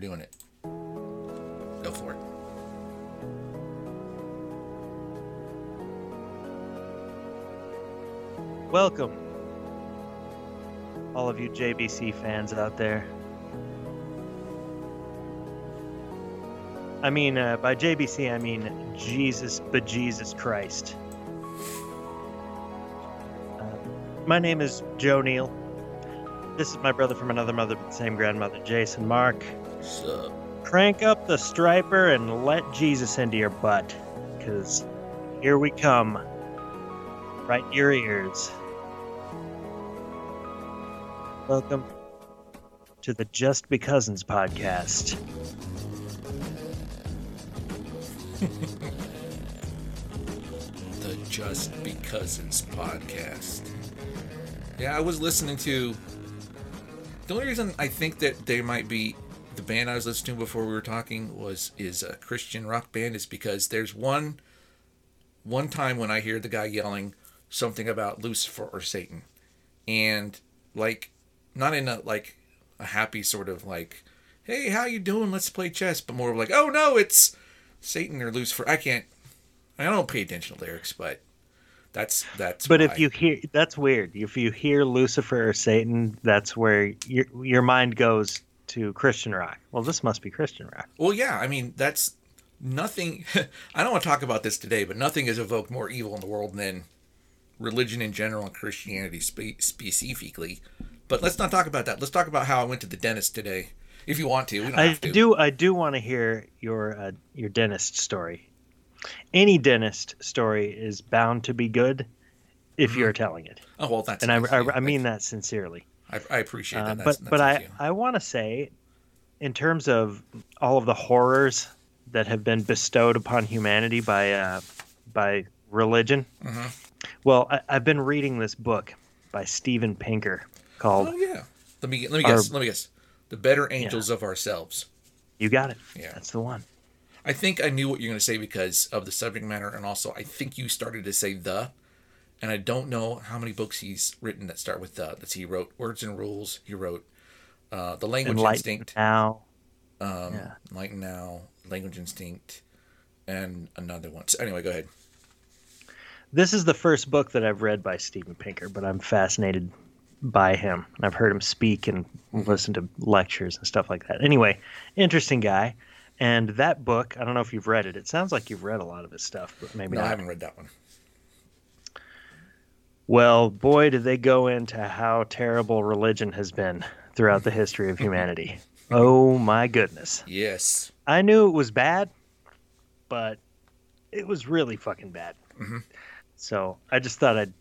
doing it. Go for it. Welcome, all of you JBC fans out there. I mean, uh, by JBC, I mean Jesus, but Jesus Christ. Uh, my name is Joe Neal. This is my brother from another mother, but same grandmother, Jason Mark. Crank up the Stryper and let Jesus into your butt, because here we come. Right in your ears. Welcome to the Just Be Cousins podcast. the Just Be Cousins podcast. Yeah, I was listening to. The only reason I think that they might be the band I was listening to before we were talking was is a Christian rock band is because there's one one time when I hear the guy yelling something about Lucifer or Satan, and like not in a like a happy sort of like, hey, how you doing? Let's play chess, but more of like, oh no, it's Satan or Lucifer. I can't. I don't pay attention to lyrics, but that's that's. But if you hear, that's weird. If you hear Lucifer or Satan, that's where your your mind goes to Christian rock. Well, this must be Christian rock. well, yeah, I mean that's nothing. I don't want to talk about this today, but nothing has evoked more evil in the world than religion in general and Christianity spe- specifically. But let's not talk about that. Let's talk about how I went to the dentist today. If you want to, we don't I have to. do. I do want to hear your uh, your dentist story. Any dentist story is bound to be good if you're telling it, Oh well, that's. and nice I, you. I mean that sincerely. I, I appreciate Uh, that. but That's, but that's I of you. I want to say, in terms of all of the horrors that have been bestowed upon humanity by uh, by religion, Mhm. well, I, I've been reading this book by Steven Pinker called Oh yeah. Let me let me Our- guess. Let me guess. The better angels of ourselves. "You Got It." Yeah. That's the one. I think I knew what you're going to say because of the subject matter, and also I think you started to say the, and I don't know how many books he's written that start with the. That's he wrote Words and Rules. He wrote uh, the Language Enlightened Instinct, now. um, yeah. Light Now, Language Instinct, and another one. So anyway, go ahead. This is the first book that I've read by Steven Pinker, but I'm fascinated by him. I've heard him speak and listen to lectures and stuff like that. Anyway, interesting guy. And that book, I don't know if you've read it. It sounds like you've read a lot of his stuff, but maybe No, I haven't read that one. Well, boy, did they go into how terrible religion has been throughout the history of humanity. oh my goodness. Yes. I knew it was bad, but it was really fucking bad. Mhm. So I just thought I'd.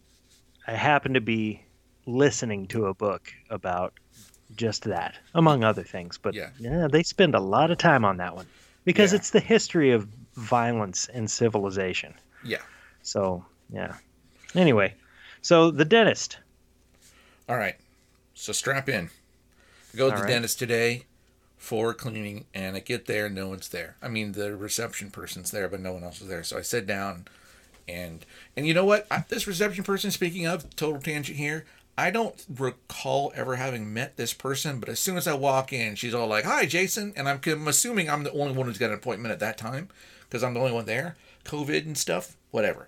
I happened to be listening to a book about just that, among other things. But Yeah. yeah, they spend a lot of time on that one because Yeah. it's the history of violence and civilization. Yeah. So yeah. Anyway, so the dentist. All right. So strap in. I go to All the right. dentist today for cleaning, and I get there, no one's there. I mean, the reception person's there, but no one else is there. So I sit down, and and you know what? I, this reception person, speaking of total tangent here, I don't recall ever having met this person. But as soon as I walk in, she's all like, "Hi, Jason," and I'm, I'm assuming I'm the only one who's got an appointment at that time because I'm the only one there. COVID and stuff, whatever.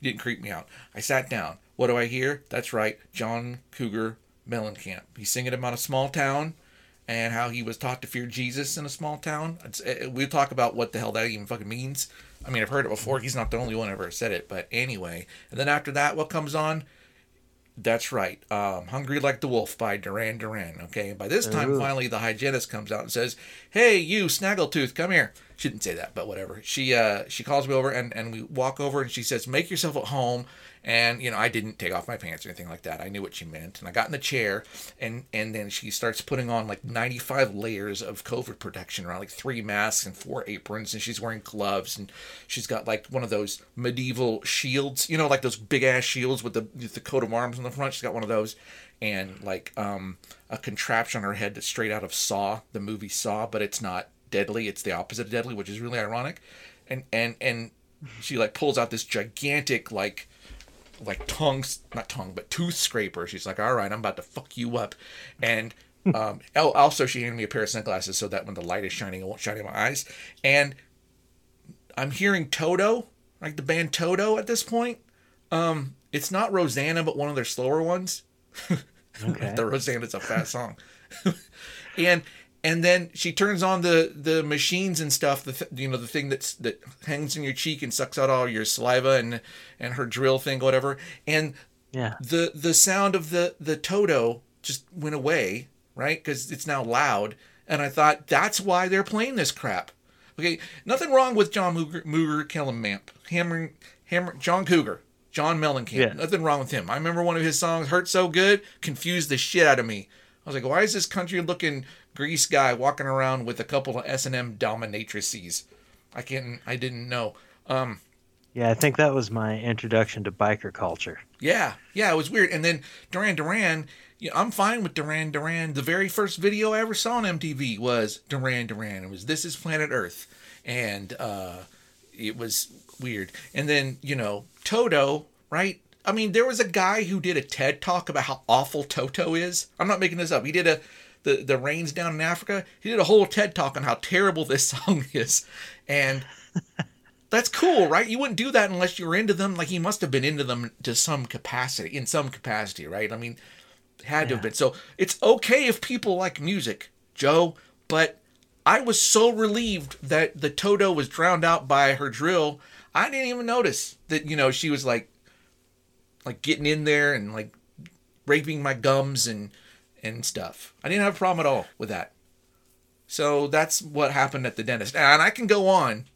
It Didn't creep me out. I sat down. What do I hear? That's right, John Cougar Mellencamp. He's singing about a small town and how he was taught to fear Jesus in a small town. It's, uh, we'll talk about what the hell that even fucking means. I mean, I've heard it before. He's not the only one ever said it, but anyway. And then after that, what comes on? That's right. Um, Hungry Like the Wolf by Duran Duran. Okay. And by this time, Ooh. finally, the hygienist comes out and says, Hey, you, Snaggletooth, come here. She didn't say that, but whatever. She uh, she calls me over and, and we walk over and she says, Make yourself at home. And, you know, I didn't take off my pants or anything like that. I knew what she meant. And I got in the chair and, and then she starts putting on like 95 layers of COVID protection around like three masks and four aprons. And she's wearing gloves and she's got like one of those medieval shields, you know, like those big ass shields with the, with the coat of arms on the front. She's got one of those and like um, a contraption on her head that's straight out of Saw, the movie Saw, but it's not deadly. It's the opposite of deadly, which is really ironic. And, and, and she like pulls out this gigantic, like, like tongue, not tongue, but tooth scraper. She's like, all right, I'm about to fuck you up. And um, oh, also, she handed me a pair of sunglasses so that when the light is shining, it won't shine in my eyes. And I'm hearing Toto, like the band Toto at this point. Um, it's not Rosanna, but one of their slower ones. Okay. the Rosanna's a fast song. and and then she turns on the the machines and stuff. The th- you know the thing that's that hangs in your cheek and sucks out all your saliva and and her drill thing, whatever. And Yeah. the the sound of the the Toto just went away, right? Because it's now loud. And I thought that's why they're playing this crap. Okay, nothing wrong with John Mooger, Mooger Kellermamp, Hammer, Hammer, John Cougar, John Mellencamp. Yeah. Nothing wrong with him. I remember one of his songs, "Hurt So Good," confused the shit out of me. I was like, why is this country-looking grease guy walking around with a couple of S and M dominatrices? I can't. I didn't know. Um, Yeah, I think that was my introduction to biker culture. Yeah, yeah, it was weird. And then Duran Duran, you know, I'm fine with Duran Duran. The very first video I ever saw on MTV was Duran Duran. It was This Is Planet Earth, and uh, it was weird. And then you know Toto, right? I mean, there was a guy who did a TED talk about how awful Toto is. I'm not making this up. He did a the the rains down in Africa. He did a whole TED talk on how terrible this song is, and that's cool, right? You wouldn't do that unless you were into them. Like he must have been into them to some capacity, in some capacity, right? I mean, had to have been. So it's okay if people like music, Joe. But I was so relieved that the Toto was drowned out by her drill. I didn't even notice that. You know, she was like, like getting in there and like raping my gums and and stuff. I didn't have a problem at all with that. So that's what happened at the dentist. And I can go on,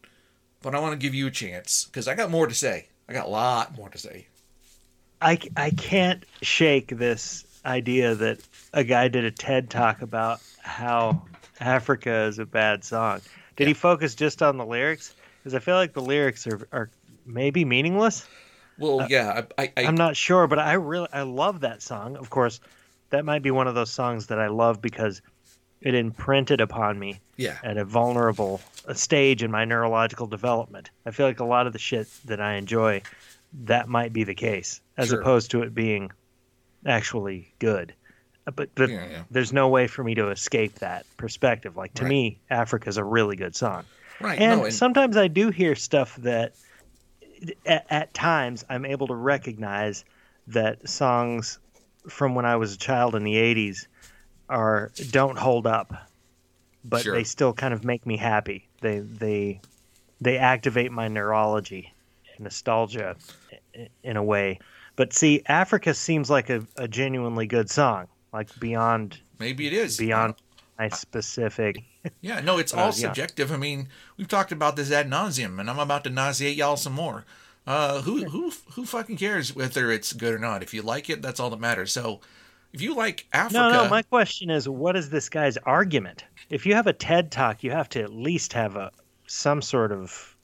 but I want to give you a chance because I got more to say. I got a lot more to say. I, I can't shake this idea that a guy did a TED talk about how Africa is a bad song. Did he focus just on the lyrics? Because I feel like the lyrics are, are maybe meaningless. Well, uh, yeah, I, I, I I'm not sure, but I really I love that song. Of course, that might be one of those songs that I love because it imprinted upon me yeah, at a vulnerable stage in my neurological development. I feel like a lot of the shit that I enjoy, that might be the case, as Sure. opposed to it being actually good. Uh, But but Yeah, yeah. there's no way for me to escape that perspective. Like to Right. me, Africa's a really good song. right. And, no, and sometimes I do hear stuff that at, at times I'm able to recognize that songs from when I was a child in the 80s are don't hold up but Sure. they still kind of make me happy. They they they activate my neurology, nostalgia, in a way. But see, Africa seems like a, a genuinely good song, like beyond maybe it is beyond my specific. Yeah, no, it's Uh, all yeah. subjective. I mean, we've talked about this ad nauseum, and I'm about to nauseate y'all some more. Uh, who who who fucking cares whether it's good or not? If you like it, that's all that matters. So, if you like Africa, No, no. My question is, what is this guy's argument? If you have a TED talk, you have to at least have a some sort of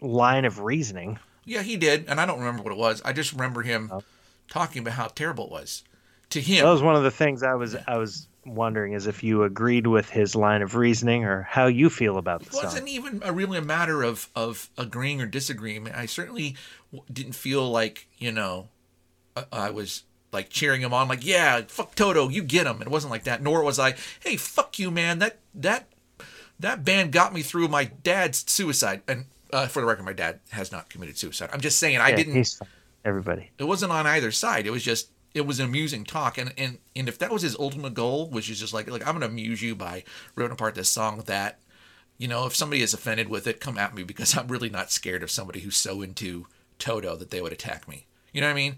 line of reasoning. yeah, he did, and I don't remember what it was. I just remember him Oh. talking about how terrible it was to him. That was one of the things I was I was wondering is if you agreed with his line of reasoning or how you feel about the It wasn't song. even a, really a matter of of agreeing or disagreeing. I certainly w- didn't feel like you know I, I was like cheering him on, like yeah, fuck Toto, you get him. It wasn't like that. Nor was I, hey, fuck you, man. That that that band got me through my dad's suicide. And uh, for the record, my dad has not committed suicide. I'm just saying I Yeah, didn't. Everybody. It wasn't on either side. It was just it was an amusing talk. And and and if that was his ultimate goal which is just like like i'm gonna amuse you by ripping apart this song that you know if somebody is offended with it come at me because i'm really not scared of somebody who's so into toto that they would attack me. You know what i mean?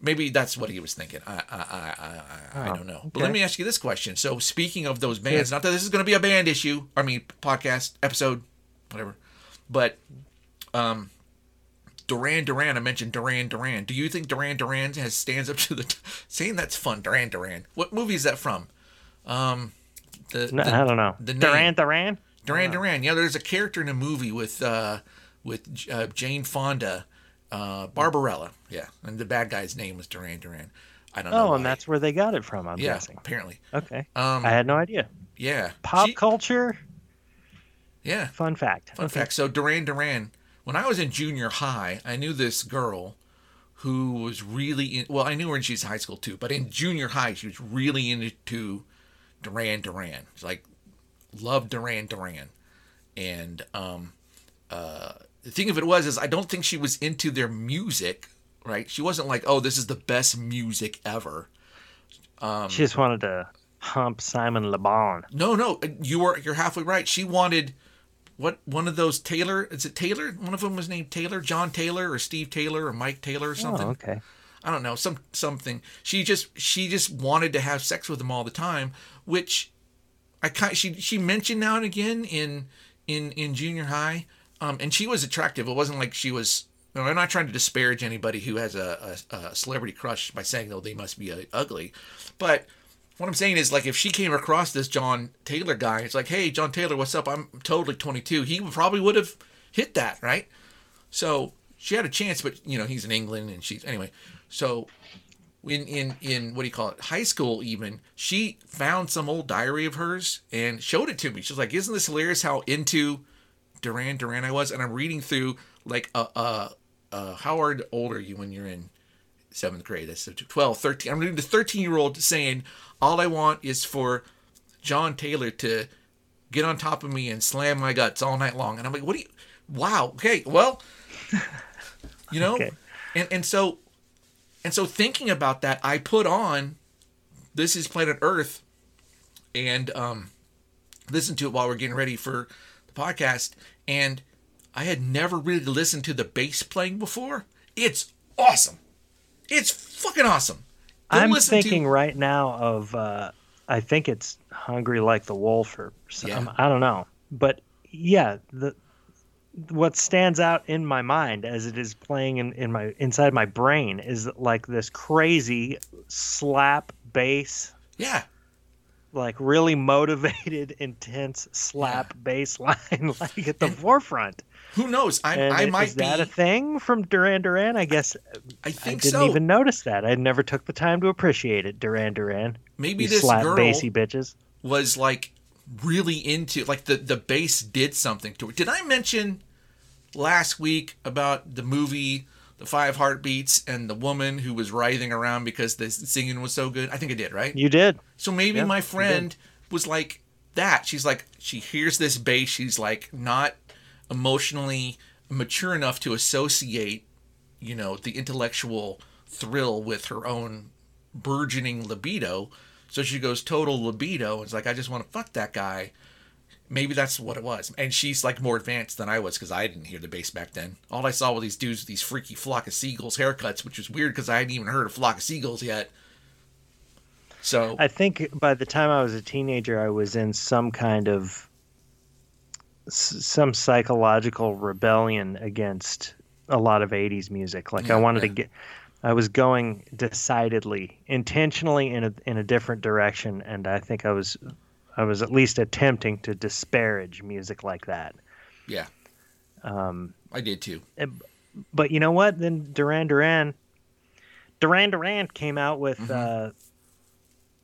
Maybe that's what he was thinking. I i i i, I Oh, don't know. But let me ask you this question. So speaking of those bands not that this is going to be a band issue i mean podcast episode whatever but um Duran Duran, I mentioned Duran Duran. Do you think Duran Duran has stands up to the t- saying that's fun? Duran Duran. What movie is that from? Um, the, No, the- I don't know. the. Duran Duran. Duran Duran. Yeah, there's a character in a movie with uh, with uh, Jane Fonda, uh, Barbarella. Yeah, and the bad guy's name was Duran Duran. I don't know. Oh, and why. that's where they got it from. I'm yeah, guessing. apparently. Okay. Um, I had no idea. yeah, Pop She- culture. yeah. Fun fact. Fun Okay. fact. So Duran Duran, when I was in junior high, I knew this girl who was really in, well, I knew her when she was high school too, but in junior high, she was really into Duran Duran. She's like, love Duran Duran. And um, uh, the thing of it was, is I don't think she was into their music, right? She wasn't like, oh, this is the best music ever. Um, she just wanted to hump Simon Le Bon. No, no, you are you're halfway right. She wanted what one of those Taylor? Is it Taylor? One of them was named Taylor, John Taylor, or Steve Taylor, or Mike Taylor, or something. Oh, okay. I don't know, some something. She just she just wanted to have sex with him all the time, which I kind she she mentioned now and again in in in junior high. Um, and she was attractive. It wasn't like she was. You know, I'm not trying to disparage anybody who has a, a, a celebrity crush by saying, "Oh, they must be uh, ugly," but what I'm saying is, like, if she came across this John Taylor guy, it's like, hey, John Taylor, what's up? I'm totally 22. He probably would have hit that, right? So she had a chance, but you know, he's in England, and she's anyway. So in in in what do you call it? High school, even she found some old diary of hers and showed it to me. She's like, "Isn't this hilarious? How into Duran Duran I was?" And I'm reading through like, uh, uh, uh how old are you when you're in seventh grade? That's 12, 13. I'm reading the 13 year old saying, all I want is for John Taylor to get on top of me and slam my guts all night long. And I'm like, what do you, wow. Okay. Well, you know, okay. and, and so, and so thinking about that, I put on This is Planet Earth and, um, listen to it while we're getting ready for the podcast. And I had never really listened to the bass playing before. It's awesome. It's fucking awesome. I'm thinking to... right now of uh, I think it's Hungry Like the Wolf or something. Yeah. I don't know, but yeah, the what stands out in my mind as it is playing in, in my inside my brain is like this crazy slap bass. Yeah. Like really motivated, intense slap yeah. bass line, like at the and, forefront. Who knows? I, I might is that be... a thing from Duran Duran? I guess I think I didn't so. even notice that. I never took the time to appreciate it. Duran Duran. Maybe this slap girl bassy bitches was like really into like the the bass did something to it. Did I mention last week about the movie The Five Heartbeats and the woman who was writhing around because the singing was so good? I think I did, right? You did. So maybe my friend was like that. She's like she hears this bass, she's like not emotionally mature enough to associate, you know, the intellectual thrill with her own burgeoning libido. So she goes total libido. It's like, I just want to fuck that guy. Maybe that's what it was. And she's like more advanced than I was because I didn't hear the bass back then. All I saw were these dudes with these freaky flock of seagulls haircuts, which was weird because I hadn't even heard of flock of seagulls yet. So I think by the time I was a teenager, I was in some kind of some psychological rebellion against a lot of 80s music. Like yeah, i wanted yeah. to get i was going decidedly intentionally in a in a different direction and i think i was i was at least attempting to disparage music like that. Yeah. Um i did too. eh, but you know what? Then duran duran duran duran came out with mm-hmm. uh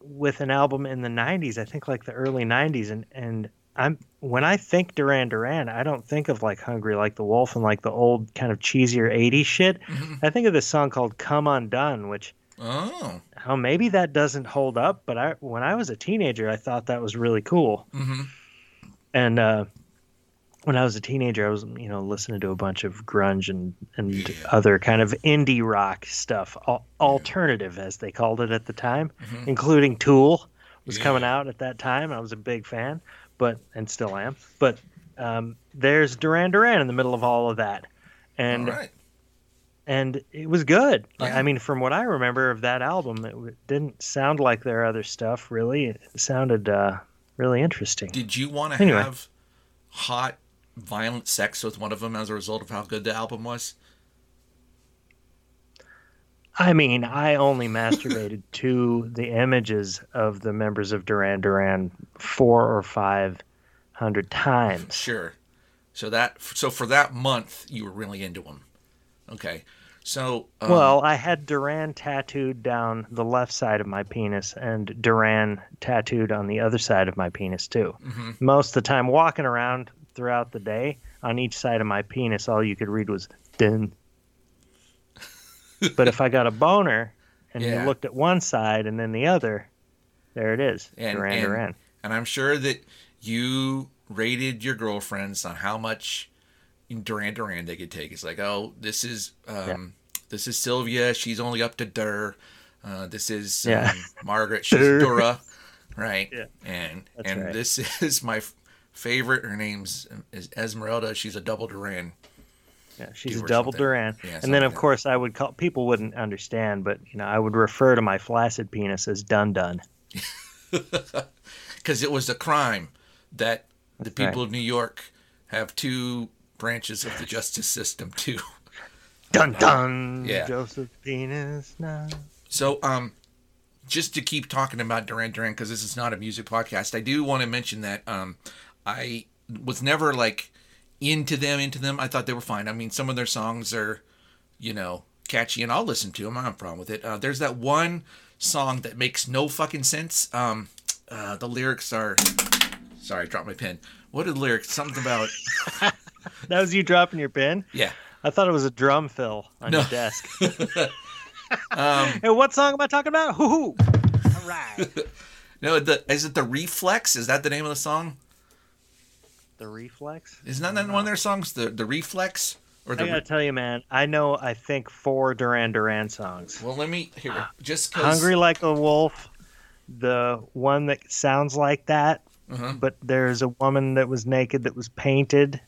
with an album in the 90s i think like the early 90s and and I'm when I think Duran Duran, I don't think of like Hungry Like the Wolf and like the old kind of cheesier 80s shit. Mm-hmm. I think of this song called Come Undone, which oh, oh maybe that doesn't hold up, but I when I was a teenager, I thought that was really cool. Mm-hmm. And uh, when I was a teenager, I was you know listening to a bunch of grunge and and yeah. other kind of indie rock stuff, al- alternative as they called it at the time, mm-hmm. including Tool was yeah. coming out at that time. I was a big fan but and still am. But um, there's Duran Duran in the middle of all of that, and and it was good. Yeah. I mean, from what I remember of that album, it didn't sound like their other stuff. Really, it sounded uh, really interesting. Did you want to anyway. have hot, violent sex with one of them as a result of how good the album was? I mean, I only masturbated to the images of the members of Duran Duran four or five hundred times. Sure. So that so for that month you were really into them. Okay. So um, well, I had Duran tattooed down the left side of my penis and Duran tattooed on the other side of my penis too. Mm-hmm. Most of the time, walking around throughout the day, on each side of my penis, all you could read was "din but if I got a boner and yeah. you looked at one side and then the other, there it is. And, Duran and, Duran. and I'm sure that you rated your girlfriends on how much Duran Duran they could take. It's like, oh, this is um, this is Sylvia. She's only up to Dur. Uh, this is um, Yeah. Margaret. She's Dur. Dura, right? Yeah. And That's and right. this is my favorite. Her name's is Esmeralda. She's a double Duran. Yeah, she's a double something. Duran. Yeah, and then, of course, I would call people wouldn't understand, but you know, I would refer to my flaccid penis as Dun Dun. because it was a crime that the That's right. people of New York have two branches of the justice system too. Dun Dun. Yeah. Joseph Penis. Now. So, um, just to keep talking about Duran Duran because this is not a music podcast, I do want to mention that um, I was never like into them, into them. I thought they were fine. I mean, some of their songs are, you know, catchy, and I'll listen to them. I don't have a problem with it. Uh, there's that one song that makes no fucking sense. Um, uh, the lyrics are. Sorry, I dropped my pen. What are the lyrics? Something about That was you dropping your pen. yeah. I thought it was a drum fill on No. your desk. Um, hey, what song am I talking about? Hoo hoo. All right. no, the is it the Reflex? Is that the name of the song? The reflex. Isn't that one of their songs? The the Reflex or the I gotta tell you, man. I know. I think four Duran Duran songs. Well, let me here just cause, Hungry like a wolf. The one that sounds like that, Uh-huh. but there's a woman that was naked that was painted.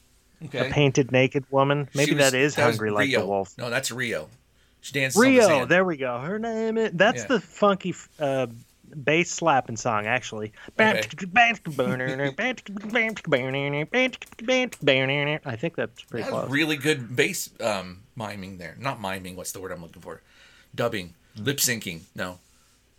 Okay. A painted naked woman. Maybe was- that is was hungry like the wolf. No, that's Rio. She dances Rio, there we go. Her name is. That's Yeah. the funky uh, bass slapping song, actually. Okay. I think that's pretty close. really good bass um, miming there. Not miming. What's the word I'm looking for? Dubbing, lip syncing. No,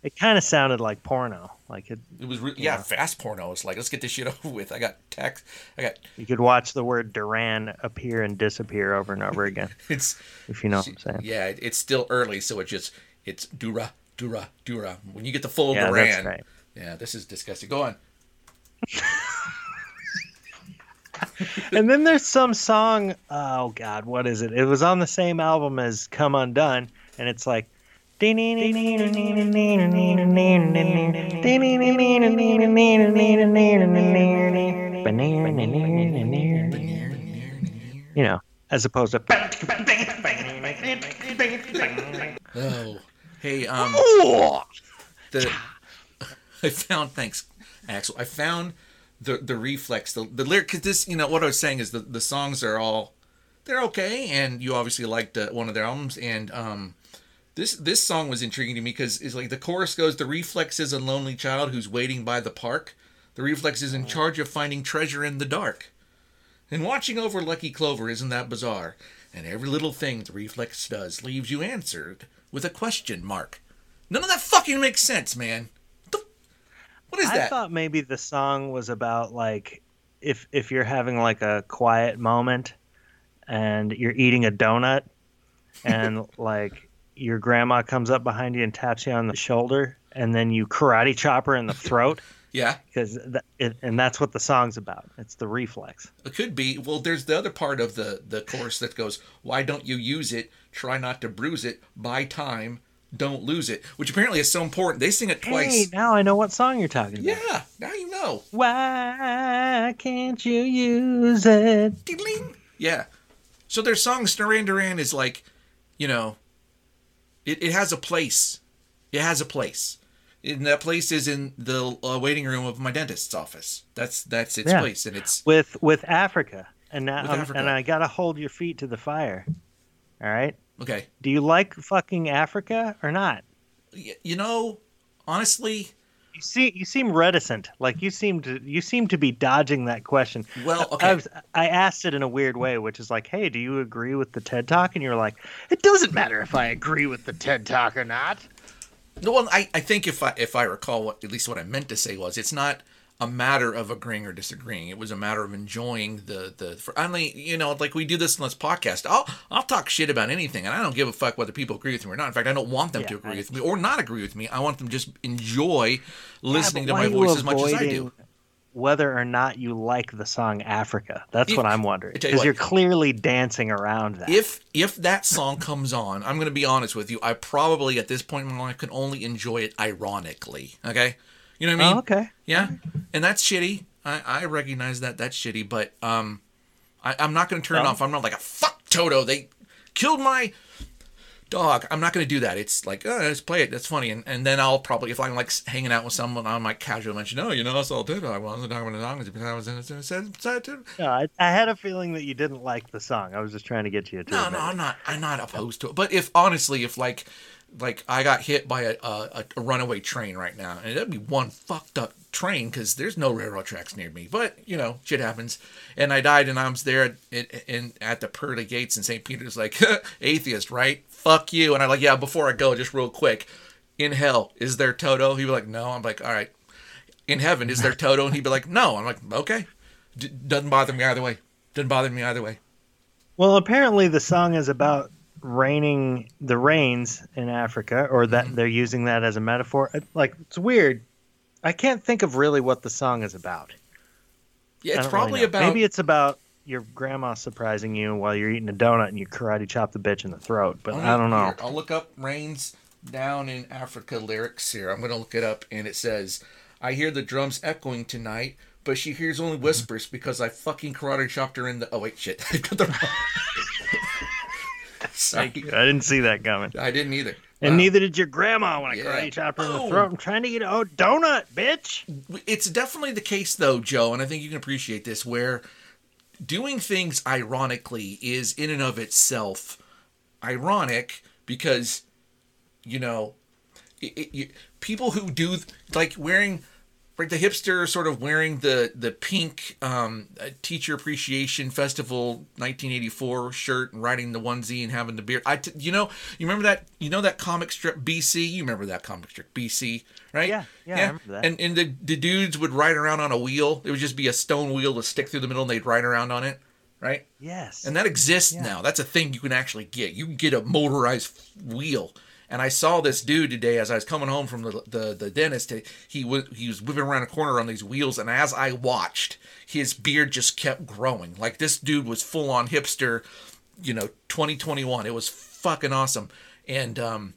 It kind of sounded like porno. Like it, it was re- yeah, fast porno. It's like let's get this shit over with. I got text. I got you could watch the word Duran appear and disappear over and over again, it's if you know what I'm saying. yeah. it- It's still early, so it just it's dura dura dura. When you get the full Yeah, Duran, that's right. yeah, this is disgusting. Go on. And then there's some song. Oh God, what is it? It was on the same album as "Come Undone," and it's like. You know, as opposed to. Oh, hey, um, the I found thanks, Axel. I found the the reflex, the the lyric. Cause this, you know, what I was saying is the the songs are all they're okay, and you obviously liked uh, one of their albums, and um, this this song was intriguing to me because it's like the chorus goes, "The reflex is a lonely child who's waiting by the park. The reflex is in charge of finding treasure in the dark." And watching over Lucky Clover isn't that bizarre? And every little thing the reflex does leaves you answered with a question mark. None of that fucking makes sense, man. What, is I that? I thought maybe the song was about like if if you're having like a quiet moment and you're eating a donut and like your grandma comes up behind you and taps you on the shoulder and then you karate chop her in the throat yeah, because it, and that's what the song's about. It's the reflex. it could be. Well, there's the other part of the the chorus that goes, "Why don't you use it? Try not to bruise it. Buy time. Don't lose it." Which apparently is so important. They sing it Hey, twice. now I know what song you're talking about. yeah, now you know. Why can't you use it? Ding. Yeah. So their songs, Duran Duran is like, you know, it, it has a place. It has a place. And that place is in the uh, waiting room of my dentist's office. That's that's its Yeah. place, and it's with with Africa, and now um, Africa. and I gotta hold your feet to the fire. All right. okay. Do you like fucking Africa or not? Y- You know, honestly, You see, you seem reticent. Like you seem to you seem to be dodging that question. well, I, okay. was, I asked it in a weird way, which is like, "Hey, do you agree with the TED Talk?" And you're like, "It doesn't matter if I agree with the TED Talk or not." No, well, I, I think if I if I recall what at least what I meant to say was it's not a matter of agreeing or disagreeing. It was a matter of enjoying the the. For, I mean, you know, like we do this in this podcast. I'll I'll talk shit about anything, and I don't give a fuck whether people agree with me or not. In fact, I don't want them to agree I- with me or not agree with me. I want them to just enjoy listening Yeah, to my voice as much as I do. Whether or not you like the song Africa, that's If- what I'm wondering. I you Because you're clearly dancing around that. If if that song comes on, I'm going to be honest with you. I probably at this point in my life can only enjoy it ironically. Okay, You know what I mean? Oh, okay. Yeah, and that's shitty. I, I recognize that that's shitty, but um, I, I'm not going to turn it off. I'm not like a fuck Toto. They killed my dog. I'm not going to do that. It's like, oh, let's play it. That's funny. And, and then I'll probably, if I'm like hanging out with someone, I might casually mention, oh, you know, I saw Toto. I wasn't talking about the dog because I was in a sad, sad Toto. No, I, I had a feeling that you didn't like the song. I was just trying to get you to. No, no. I'm not. I'm not opposed to it. But if honestly, if like, like I got hit by a a, a runaway train right now, and that'd be one fucked up train because there's no railroad tracks near me. But you know, shit happens, and I died, and I was there at, at, in, at the pearly gates in St. Peter's, like atheist, right? Fuck you. And I'm like, yeah. Before I go, just real quick, in hell, is there Toto? He'd be like, no. I'm like, all right. In heaven, is there Toto? And he'd be like, no. I'm like, okay. D- doesn't bother me either way. Doesn't bother me either way. Well, apparently the song is about raining the rains in Africa, or that Mm-hmm. they're using that as a metaphor. Like it's weird. I can't think of really what the song is about. Yeah, it's don't really probably about maybe it's about your grandma surprising you while you're eating a donut and you karate chop the bitch in the throat. But I don't know. here, I'll look up Rains Down in Africa lyrics here. I'm going to look it up, and it says, I hear the drums echoing tonight, but she hears only mm-hmm. whispers because I fucking karate chopped her in the. Oh, wait, shit. I got the wrong. Sorry. I didn't see that coming. I didn't either. And Wow. neither did your grandma when I Yeah. karate chopped her in the oh. throat. I'm trying to eat a donut, bitch. it's definitely the case though joe and i think you can appreciate this where doing things ironically is in and of itself ironic because you know it, it, you, people who do like wearing right the hipster sort of wearing the the pink um uh, teacher appreciation festival 1984 shirt and riding the onesie and having the beard i t- you know you remember that you know that comic strip bc you remember that comic strip bc right Yeah, yeah, that. and and the, the dudes would ride around on a wheel it would just be a stone wheel to stick through the middle and they'd ride around on it right Yes. and that exists Yeah. now. That's a thing you can actually get. You can get a motorized wheel. And I saw this dude today as I was coming home from the the, the dentist. He was he was whipping around a corner on these wheels, and as I watched, his beard just kept growing. Like this dude was full on hipster, you know, 2021. It was fucking awesome. And um,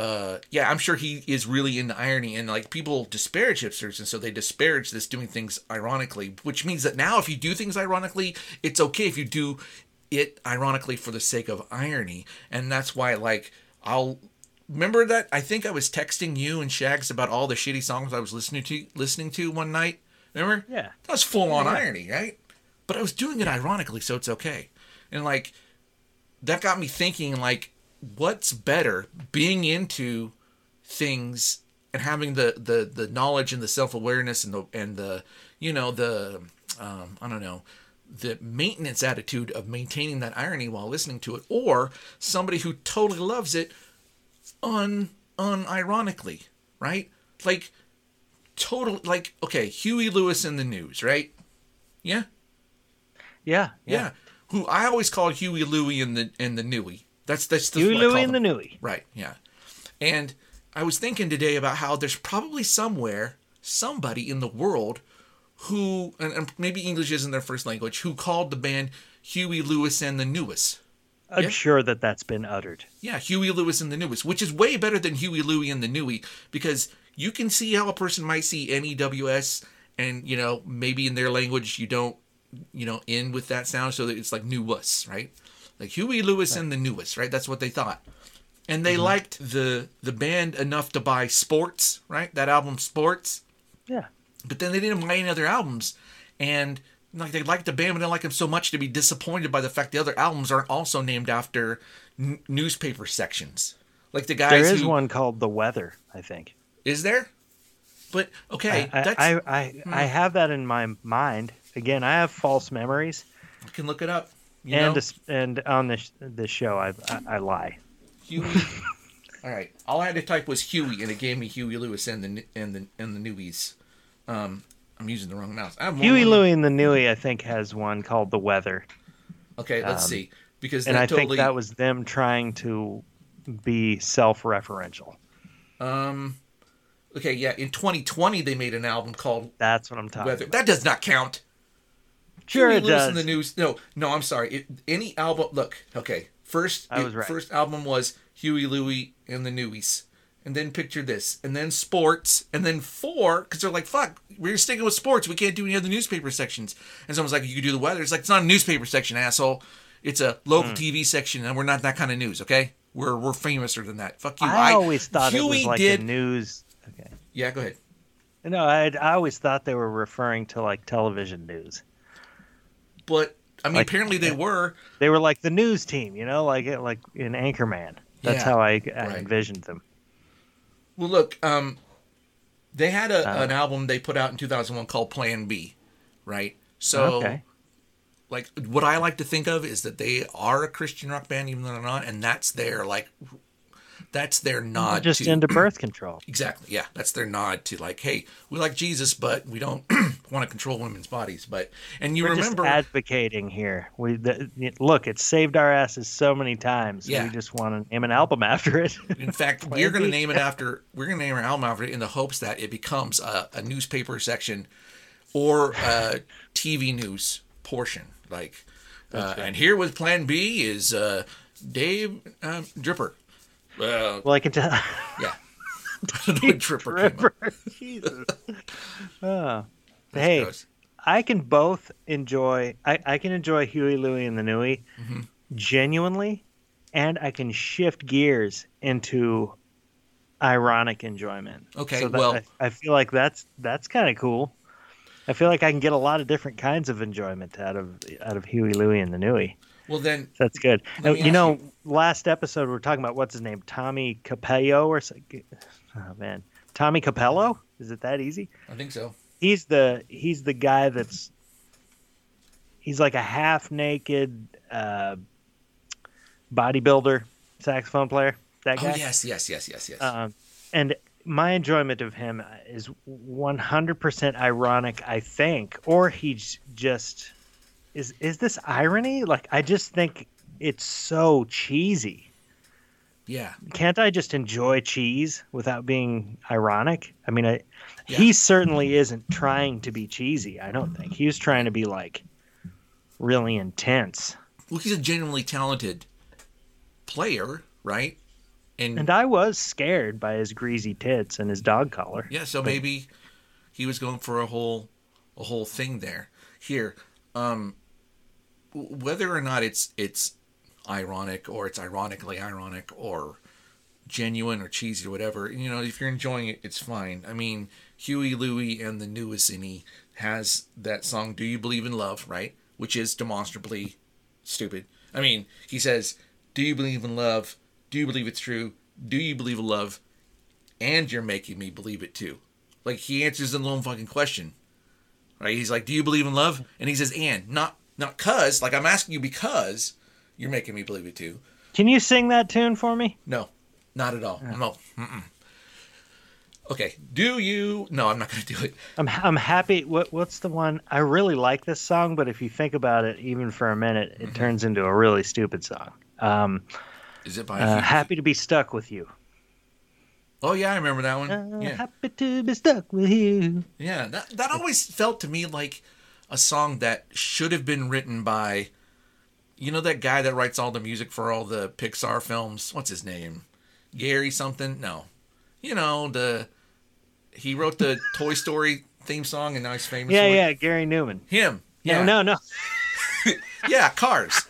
uh, yeah, I'm sure he is really into irony, and like people disparage hipsters, and so they disparage this doing things ironically, which means that now if you do things ironically, it's okay if you do it ironically for the sake of irony, and that's why like I'll remember that I think I was texting you and Shags about all the shitty songs I was listening to listening to one night. Remember? Yeah. that was full on Yeah. irony, right? But I was doing it ironically, so it's okay, and like that got me thinking like what's better being into things and having the the the knowledge and the self-awareness and the and the you know the um i don't know the maintenance attitude of maintaining that irony while listening to it or somebody who totally loves it un unironically right like total like okay huey lewis in the news right yeah yeah. yeah, Who I always called Huey Louie in the in the Newy. That's that's the Louie and the. Newy. Right. Yeah. And I was thinking today about how there's probably somewhere somebody in the world who and, and maybe English isn't their first language who called the band Huey Lewis and the Newest. I'm Yeah. sure that that's been uttered. Yeah, Huey Lewis and the Newest, which is way better than Huey Louie and the Newy because you can see how a person might see N-E-W-S and, you know, maybe in their language you don't, you know, end with that sound so that it's like Newus, right? Like Huey Lewis and the Newest, right? That's what they thought. And they mm-hmm. liked the the band enough to buy Sports, right? That album Sports Yeah. but then they didn't buy any other albums and like they liked the band but didn't like them so much to be disappointed by the fact the other albums aren't also named after n- newspaper sections like the guys There is who one called The Weather, I think. is there but okay I, that's I, I, I, I have that in my mind. Again, I have false memories, I can look it up you and know? this, and on this this show, I, I I lie. Huey. All right. All I had to type was Huey and it gave me Huey Lewis and the and the and the Newies. Um I'm using the wrong mouse. I have more Huey Louie and the Newy, I think, has one called The Weather, okay let's um, see. Because and I totally think that was them trying to be self-referential. um okay yeah in 2020 they made an album called That's what I'm talking Weather. about. that does not count Sure, Huey it Lewis does. in the news. No, no, I'm sorry. It, any album. Look, okay. First, I it- was right. first album was Huey Louie and the Newies, and then picture this, and then sports, and then four, because they're like, fuck, we're sticking with sports. We can't do any other newspaper sections. And someone's like, you can do the weather. It's like, it's not a newspaper section, asshole. It's a local hmm. TV section, and we're not that kind of news, okay? We're we're famouser than that. Fuck you. I, always thought it was like did. news. Okay. Yeah, go ahead. No, I I always thought they were referring to like television news. But I mean, Like- apparently they were. They were like the news team, you know, like like in Anchorman. That's Yeah, how I, I right. envisioned them. Well, look, um, they had a, Uh. an album they put out in 2001 called Plan B, right? So, okay. like, what I like to think of is that they are a Christian rock band, even though they're not, and that's their like, that's their nod Just to into birth control. exactly, yeah, that's their nod to like, hey, we like Jesus, but we don't want to control women's bodies. But and you We're remember, just advocating here. We the, look, it's saved our asses so many times. Yeah. We just want to name an album after it. In fact, we're going to name it after we're going to name our album after it in the hopes that it becomes a, a newspaper section or a TV news portion. Like, uh, and here with Plan B is uh, Dave um, Dripper. Uh, well, I can tell. yeah, I don't know what Dripper. came up. Jesus. Oh. Hey, gross. I can both enjoy. I, I can enjoy Huey, Louie, and the Nui Mm-hmm. genuinely, and I can shift gears into ironic enjoyment. Okay, so that, well- I, I feel like that's that's kind of cool. I feel like I can get a lot of different kinds of enjoyment out of out of Huey, Louie, and the Newie. Well, then, That's good. Now, you know, you- last episode we are talking about what's his name, Tommy Cappello or something. Oh man, Tommy Cappello. Is it that easy? I think so. he's the he's the guy that's he's like a half naked uh, bodybuilder saxophone player. That Oh guy. yes, yes, yes, yes, yes. Um, and my enjoyment of him is 100% ironic, I think, or he's just is is this irony? Like I just think it's so cheesy. yeah, Can't I just enjoy cheese without being ironic? I mean, I, Yeah. he certainly isn't trying to be cheesy. I don't think he was trying to be like really intense. well, he's a genuinely talented player, right? And, And I was scared by his greasy tits and his dog collar. Yeah, so maybe he was going for a whole a whole thing there. Here, um whether or not it's it's ironic or it's ironically ironic or genuine or cheesy or whatever, you know, if you're enjoying it, it's fine. I mean, Huey Louie and the newest Innie has that song "Do You Believe in Love," right? Which is demonstrably stupid. I mean, he says, "Do you believe in love? Do you believe it's true? Do you believe in love?" and you're making me believe it too. Like he answers the lone fucking question. Right? He's like, "Do you believe in love?" And he says, "And not not cuz." Like I'm asking you because you're making me believe it too. Can you sing that tune for me? No, not at all. No. Mm-mm. Okay. Do you? No, I'm not going to do it. I'm I'm happy. What what's the one? I really like this song, but if you think about it, even for a minute, it turns into a really stupid song. Um, Is it by? uh, happy to be stuck with you. Oh yeah, I remember that one. Uh, Yeah, Happy to be stuck with you. yeah. That that always felt to me like a song that should have been written by. You know that guy that writes all the music for all the Pixar films? What's his name? Gary something? No. You know, the he wrote the Toy Story theme song and now he's famous Yeah, it. yeah, Gary Newman. Him. Yeah. No, no, no. Yeah, Cars.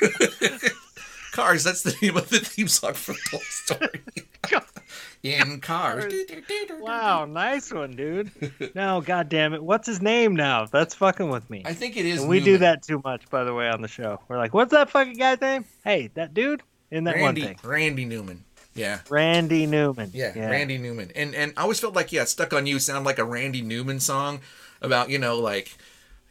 Cars, that's the name of the theme song for Toy Story. In Cars. Wow, nice one, dude. No, god damn it. What's his name now? That's fucking with me. I think it is. And we do that too much, by the way, on the show. We're like, what's that fucking guy's name? Hey, that dude in that Randy, one thing. Randy Newman. Yeah. Randy Newman. Yeah, Randy Newman. And and I always felt like yeah, stuck on you sounded like a Randy Newman song about, you know, like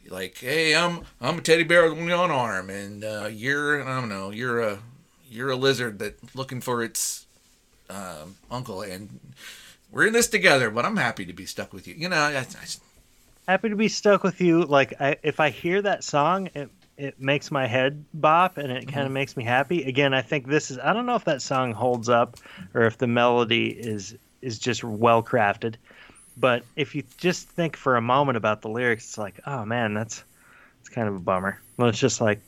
like, hey, I'm I'm a teddy bear with one arm and uh, you're I don't know, you're a you're a lizard that looking for its um, uncle and we're in this together, but I'm happy to be stuck with you. You know, I, I, Happy to be stuck with you. Like, I, if I hear that song, it it makes my head bop and it kind of makes me happy. Again, I think this is. I don't know if that song holds up or if the melody is is just well crafted. But if you just think for a moment about the lyrics, it's like, oh man, that's it's kind of a bummer. Well, it's just like,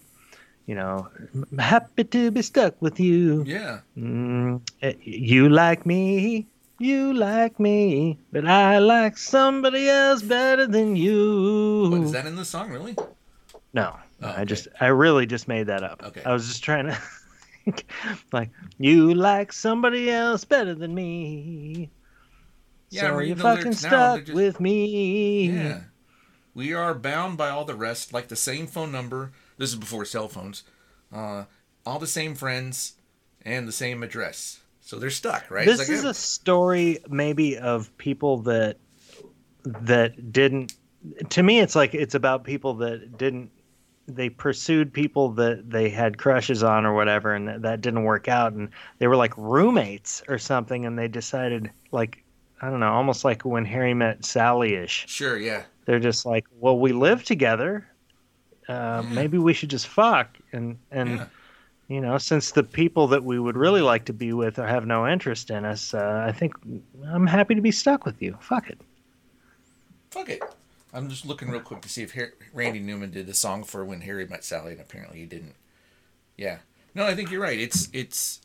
you know, happy to be stuck with you. Yeah. Mm, eh, you like me, you like me, but I like somebody else better than you. What, is that in the song, really? No, Oh, I just, I really just made that up. Okay. I was just trying to, like, you like somebody else better than me. Yeah, so you're fucking stuck just- with me. Yeah. We are bound by all the rest, like the same phone number. This is before cell phones. Uh, all the same friends and the same address. So they're stuck, right? This like, is yeah, a story maybe of people that that didn't to me it's like it's about people that didn't they pursued people that they had crushes on or whatever and that, that didn't work out and they were like roommates or something and they decided like I don't know, almost like when Harry met Sally ish. Sure, yeah. They're just like, well, we live together. Uh, maybe we should just fuck. And and Yeah. you know, since the people that we would really like to be with have no interest in us, uh, I think I'm happy to be stuck with you. Fuck it. Fuck it. I'm just looking real quick to see if Har- Randy Newman did the song for When Harry Met Sally, and apparently he didn't. Yeah. No, I think you're right. It's it's.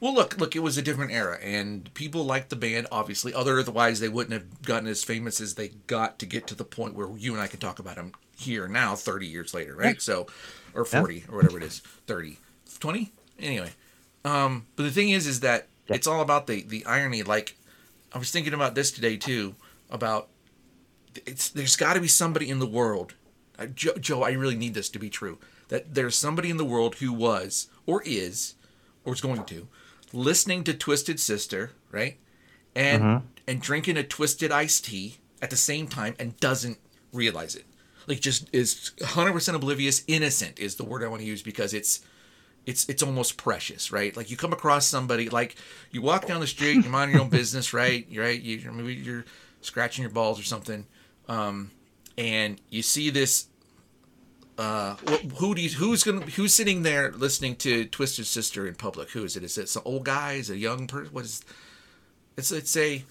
Well, look, look. It was a different era, and people liked the band. Obviously, otherwise they wouldn't have gotten as famous as they got to get to the point where you and I can talk about them here now, 30 years later, right? So, or 40 or whatever it is, 30, 20. Anyway, um, but the thing is, is that Yeah. it's all about the the irony. Like, I was thinking about this today too, about it's there's got to be somebody in the world uh, Joe, Joe i really need this to be true that there's somebody in the world who was or is or is going to listening to twisted sister right and and drinking a twisted iced tea at the same time and doesn't realize it like just is 100% oblivious innocent is the word i want to use because it's it's it's almost precious, right? Like you come across somebody, like you walk down the street, you're mind your own business, right? You're right. You maybe you're scratching your balls or something, um, and you see this. Uh, who do you, who's gonna who's sitting there listening to Twisted Sister in public? Who is it? Is it some old guy? Is it a young person? What is? It's it's a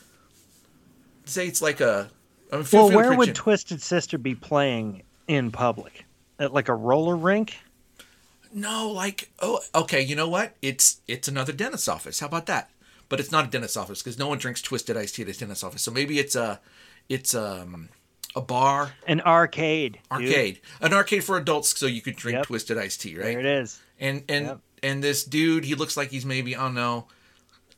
say it's like a. I mean, Well, where would in. Twisted Sister be playing in public? At like a roller rink? No, like oh, okay. You know what? It's it's another dentist's office. How about that? But it's not a dentist's office because no one drinks twisted iced tea at a dentist's office. So maybe it's a it's um a bar An arcade. dude. arcade, an arcade for adults, so you could drink Yep. twisted iced tea, There right? it is. And and Yep. and this dude, he looks like he's maybe I don't know,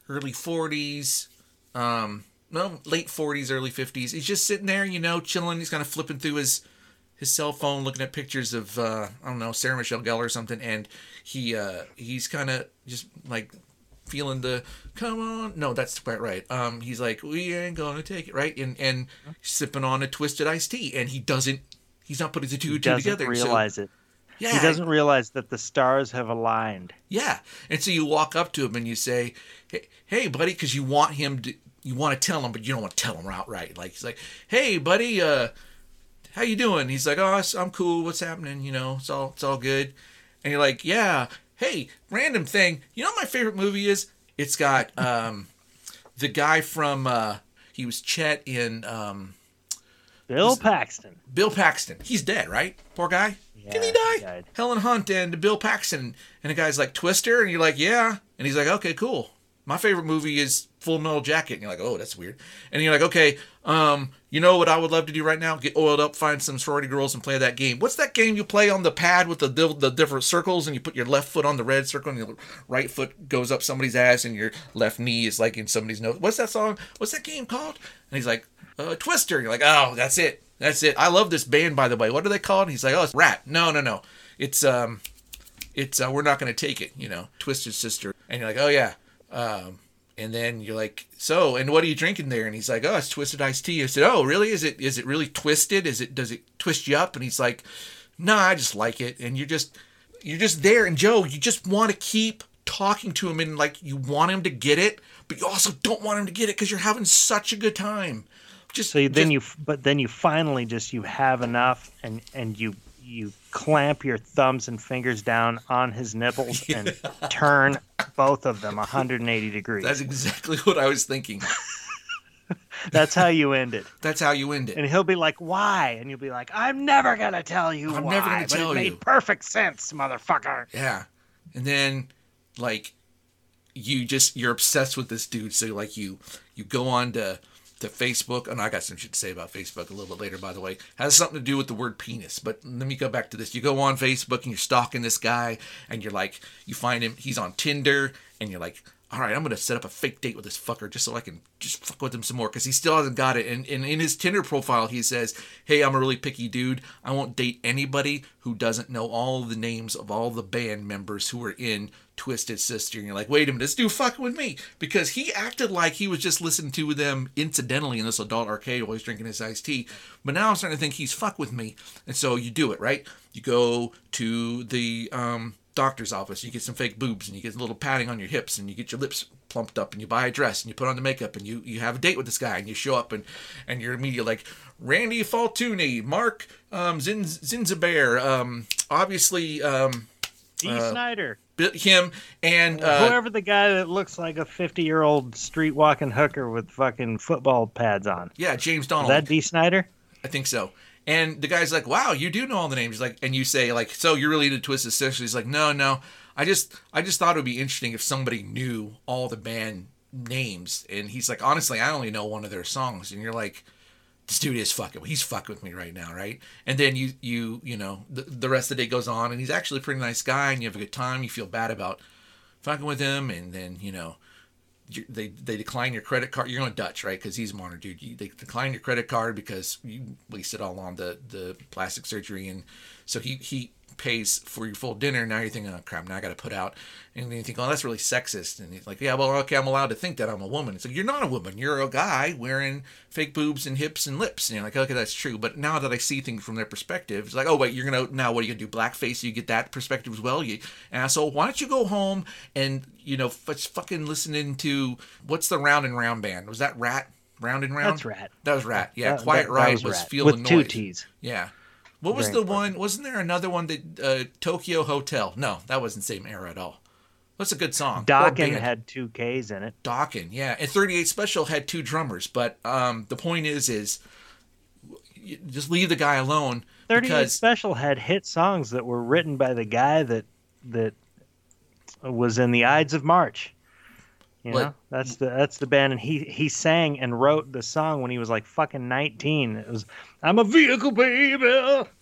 early forties, um, no, late forties, early fifties. He's just sitting there, you know, chilling. He's kind of flipping through his his cell phone, looking at pictures of uh, I don't know Sarah Michelle Gellar or something, and he uh, he's kind of just like feeling the come on no that's quite right um he's like we ain't gonna take it right and and sipping on a twisted iced tea and he doesn't he's not putting the two He doesn't together so- realize it. yeah He doesn't realize that the stars have aligned. yeah. And so you walk up to him and you say, "Hey, hey buddy," because you want him to, you want to tell him, but you don't want to tell him outright. Like he's like, "Hey, buddy, uh, how you doing?" He's like, "Oh, I'm cool. What's happening? You know, it's all it's all good." And you're like, "Yeah, hey, random thing. You know, what my favorite movie is. It's got um, the guy from uh, he was Chet in um, Bill Paxton. Bill Paxton. He's dead, right? Poor guy. Yeah, Didn't he die? he died. Helen Hunt and Bill Paxton. And the guy's like, Twister? And you're like, yeah. And he's like, okay, cool. My favorite movie is Full Metal Jacket. And you're like, oh, that's weird. And you're like, okay, um, you know what I would love to do right now? Get oiled up, find some sorority girls, and play that game. What's that game you play on the pad with the the different circles, and you put your left foot on the red circle, and your right foot goes up somebody's ass, and your left knee is like in somebody's nose. What's that song? What's that game called? And he's like, uh, Twister. You're like, oh, that's it. That's it. I love this band, by the way. What are they called? And he's like, oh, it's Ratt. No, no, no. It's um, it's uh, we're not to take it. You know, Twisted Sister. And you're like, oh yeah. Um, and then you're like, so, and what are you drinking there? And he's like, oh, it's twisted iced tea. I said, oh, really? Is it is it really twisted? Is it does it twist you up? And he's like, no, I just like it. And you're just you're just there. And Joe, you just want to keep talking to him and like you want him to get it, but you also don't want him to get it because you're having such a good time. Just So you, then just- you, but then you finally just you have enough, and and you you clamp your thumbs and fingers down on his nipples and turn both of them 180 degrees. That's exactly what I was thinking. That's how you end it. That's how you end it. And he'll be like, "Why?" And you'll be like, "I'm never gonna tell you I'm why." never gonna but tell it made you." perfect sense, motherfucker. Yeah. And then like you just you're obsessed with this dude. So like you you go on to to Facebook. And I got some shit to say about Facebook a little bit later, by the way. Has something to do with the word penis. But let me go back to this. You go on Facebook and you're stalking this guy and you're like you find him he's on Tinder and you're like all right, I'm gonna set up a fake date with this fucker just so I can just fuck with him some more because he still hasn't got it. And, and in his Tinder profile, he says, "Hey, I'm a really picky dude. I won't date anybody who doesn't know all the names of all the band members who are in Twisted Sister." And you're like, "Wait a minute, this dude fucking with me?" Because he acted like he was just listening to them incidentally in this adult arcade while he's drinking his iced tea. But now I'm starting to think he's fuck with me, and so you do it right. You go to the um, doctor's office. You get some fake boobs and you get a little padding on your hips and you get your lips plumped up and you buy a dress and you put on the makeup and you, you have a date with this guy and you show up and, and you're immediately like Randy Faltuni, Mark um, Zin, Zinzabear, um, obviously um, Dee Uh, Snider, him and uh, whoever the guy that looks like a fifty-year-old street walking hooker with fucking football pads on. yeah James Is Donald. that Dee Snider? I think so. And the guy's like, "Wow, you do know all the names." He's like, and you say like, "So you're really into Twisted Sister?" He's like, "No, no. I just, I just thought it would be interesting if somebody knew all the band names." And he's like, "Honestly, I only know one of their songs." And you're like, "This dude is fucking. He's fucking with me right now, right?" And then you, you, you know, the, the rest of the day goes on, and he's actually a pretty nice guy, and you have a good time. You feel bad about fucking with him, and then you know, they they decline your credit card. You're going Dutch, right? Because he's a modern dude. You, they decline your credit card because you wasted all on the the plastic surgery, and so he he pays for your full dinner. Now you're thinking, oh crap, now I got to put out, and then you think, oh, that's really sexist. And he's like, yeah, well, okay, I'm allowed to think that I'm a woman. It's like you're not a woman. You're a guy wearing fake boobs and hips and lips. And you're like, okay, that's true. But now that I see things from their perspective, it's like, oh wait, you're gonna now what are you gonna do? Blackface? You get that perspective as well, you asshole. Why don't you go home and you know, f- fucking listening to what's the Round and Round band? Was that Ratt? Round and Round. That's Ratt. That was Ratt. Yeah, That- Quiet that- that was was, Ratt. Feel with the two T's. Yeah. What was the important. one? Wasn't there another one that uh, Tokio Hotel? No, that wasn't same era at all. That's a good song. Band. had two K's in it. Dawkins, yeah, and 38 Special had two drummers. But um, the point is, is just leave the guy alone 38 because Special had hit songs that were written by the guy that that was in the Ides of March. You What- know, that's the that's the band, and he he sang and wrote the song when he was like fucking 19. It was "I'm a vehicle, baby."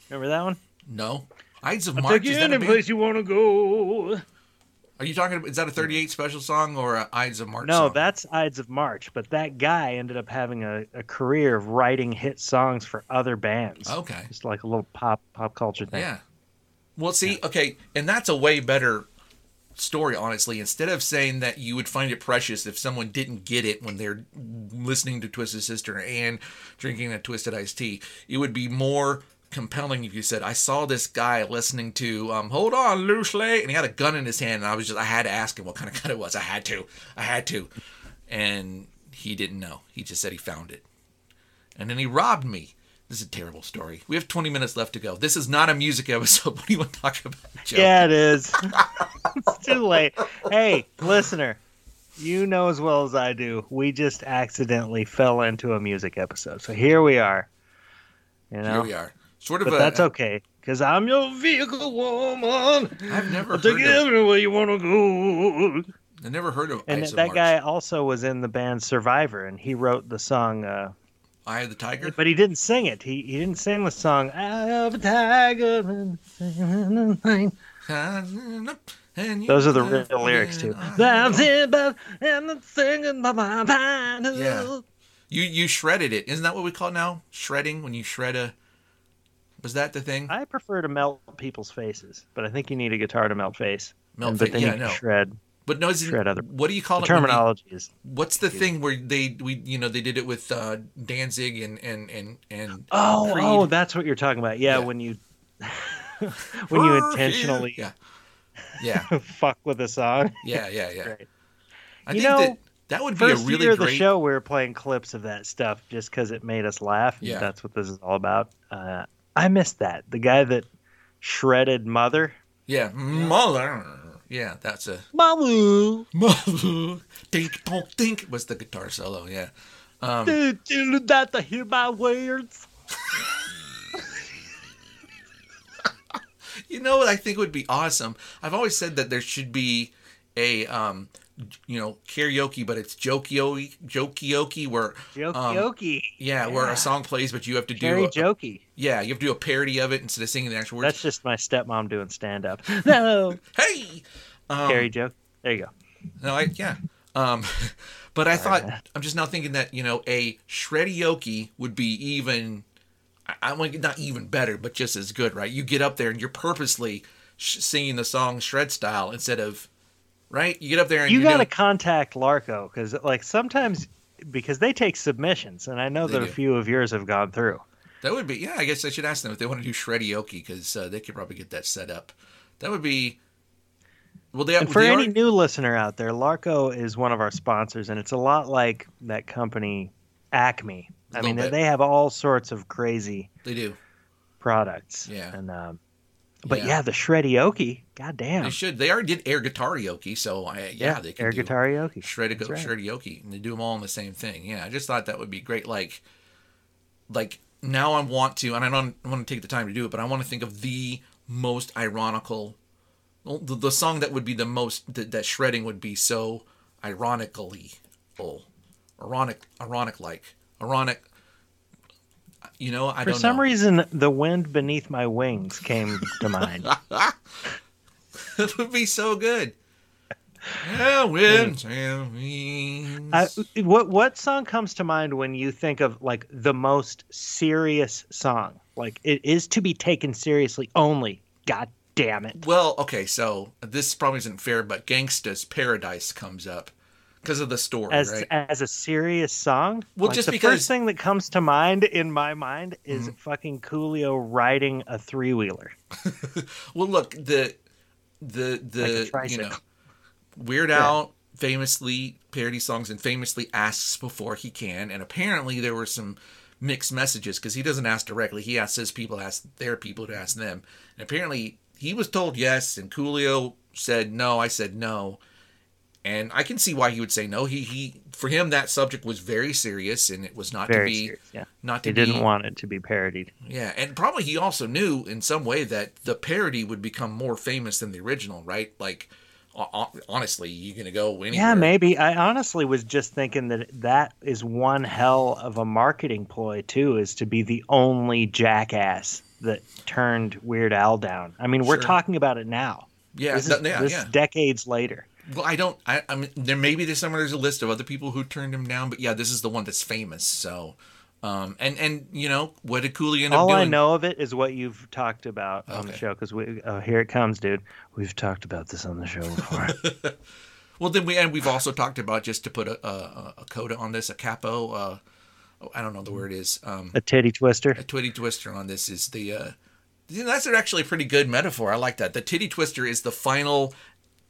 Remember that one? no. Ides of I'll March. take you any place you want to go. Are you talking? Is that a 38 Special song or a Ides of March? No, song? that's Ides of March. But that guy ended up having a, a career of writing hit songs for other bands. okay. Just like a little pop pop culture thing. Yeah. Well, see, okay, and that's a way better story, honestly. Instead of saying that you would find it precious if someone didn't get it when they're listening to Twisted Sister and drinking a Twisted Iced Tea, it would be more compelling if you said, I saw this guy listening to um, Hold On Loosely, and he had a gun in his hand, and I was just, I had to ask him what kind of gun it was. I had to. I had to. And he didn't know. He just said he found it. And then he robbed me. This is a terrible story. We have 20 minutes left to go. This is not a music episode. What do you want to talk about, Joe? Yeah, it is. it's too late. Hey, listener, you know as well as I do, we just accidentally fell into a music episode. So here we are. You know, Here we are. Sort of but a. that's okay because I'm your vehicle woman. I've never I'll take you of. everywhere you want to go. I never heard of And of that guy also was in the band Survivor, and he wrote the song. Uh, Eye of the Tiger. but he didn't sing it. He he didn't sing the song. I have a tiger. and singing a thing." Those are the real lyrics too. been- That's it, but and the singing by my mind. Yeah. You you shredded it. Isn't that what we call it now? Shredding when you shred a. Was that the thing? I prefer to melt people's faces, but I think you need a guitar to melt face. Melt And- fa- but then yeah, you know. shred. But no, is it, shred other- what do you call The it? when they- is. what's the thing where they we you know they did it with uh, Danzig and and and and Oh, Creed? oh, that's what you're talking about. Yeah, Yeah. when you when you intentionally yeah yeah fuck with a song. yeah yeah yeah. Great. I You think know, that that would be a First really year of great. the show, we were playing clips of that stuff just because it made us laugh. Yeah. that's what this is all about. Uh, I missed that. The guy that shredded Mother. Yeah, mother. Yeah, that's a Mother. mother. Dink, donk, dink was the guitar solo. Yeah, Um, Did you that to hear my words? You know what I think would be awesome? I've always said that there should be a um you know karaoke but it's jokey jokey where Jokey um, yeah, where Yeah. a song plays but you have to do Very jokey. yeah you have to do a parody of it instead of singing the actual words That's just my stepmom doing stand up. No. hey um, Carrie joke. There you go. no I yeah um but I thought. I'm just now thinking that you know a shredioke would be even I, I want not even better but just as good right you get up there and you're purposely sh- singing the song shred style instead of right you get up there and You got to contact Larco because, like, sometimes because they take submissions, and I know that a few of yours have gone through. That would be yeah. I guess I should ask them if they want to do shredioke because uh, they could probably get that set up. That would be. Well, they And for they any are- new listener out there, Larco is one of our sponsors, and it's a lot like that company Acme. I mean, bit. they have all sorts of crazy they do. products. Yeah. And um, but Yeah. yeah, the. God damn. They should. They already did air guitarioke, so uh, I, yeah, they can air do guitarioke. shred right. and they do them all in the same thing. Yeah, I just thought that would be great. Like, like now I want to, and I don't want to take the time to do it, but I want to think of the most ironical, the, the song that would be the most that, that shredding would be so ironically, oh, ironic, ironic like, ironic. You know, I For some know. reason, the wind beneath my wings came to mind. it would be so good. Yeah, wings. I, what what song comes to mind when you think of like the most serious song? Like it is to be taken seriously only. God damn it! Well, okay, so this probably isn't fair, but Gangsta's Paradise comes up because of the story, As right? as a serious song. Well, Like, just the because- first thing that comes to mind in my mind is Mm-hmm. fucking Coolio riding a three wheeler. Well, look, the the Like the you know Weird Al famously parody songs and famously asks before he can, and apparently there were some mixed messages because he doesn't ask directly. He asks his people, asks their people to ask them, and apparently he was told yes, and Coolio said no. I said no. And I can see why he would say no. He he for him that subject was very serious and it was not Very to be serious. Yeah. not to He didn't want it to be parodied. yeah, and probably he also knew in some way that the parody would become more famous than the original, right? Like, ho- ho- honestly, you're gonna go anywhere. Yeah, maybe. I honestly was just thinking that that is one hell of a marketing ploy too, is to be the only jackass that turned Weird Al down. I mean, we're Sure. talking about it now. Yeah, this is, th- yeah, this yeah. decades later. Well, I don't. I, I mean, there maybe there's somewhere there's a list of other people who turned him down, but yeah, this is the one that's famous. So, um, and and you know what did Cooley end up All doing? I know of it is what you've talked about on the show. Because we, oh, here it comes, dude. We've talked about this on the show before. Well, then we and we've also talked about just to put a a, a coda on this, a capo. Uh, oh, I don't know the word is. Um, a titty twister. a titty twister on this is the uh that's actually a pretty good metaphor i like that the titty twister is the final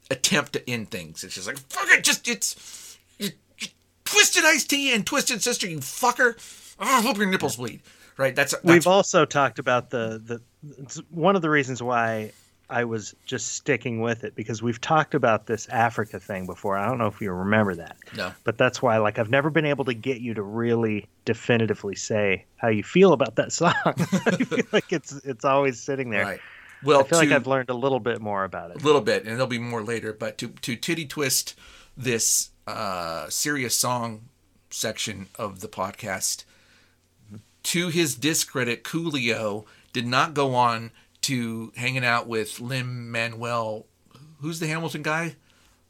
attempt to end things it's just like fuck it just it's you, you twisted iced tea and twisted sister you fucker oh, i hope your nipples bleed right that's, that's We've also talked about the the it's one of the reasons why I was just sticking with it because we've talked about this Africa thing before. I don't know if you remember that. no But that's why like I've never been able to get you to really definitively say how you feel about that song. I feel like it's it's always sitting there. right well I feel like I've learned a little bit more about it. a little bit and there'll be more later but to to titty twist this uh serious song section of the podcast to his discredit coolio did not go on to hanging out with lin manuel who's the hamilton guy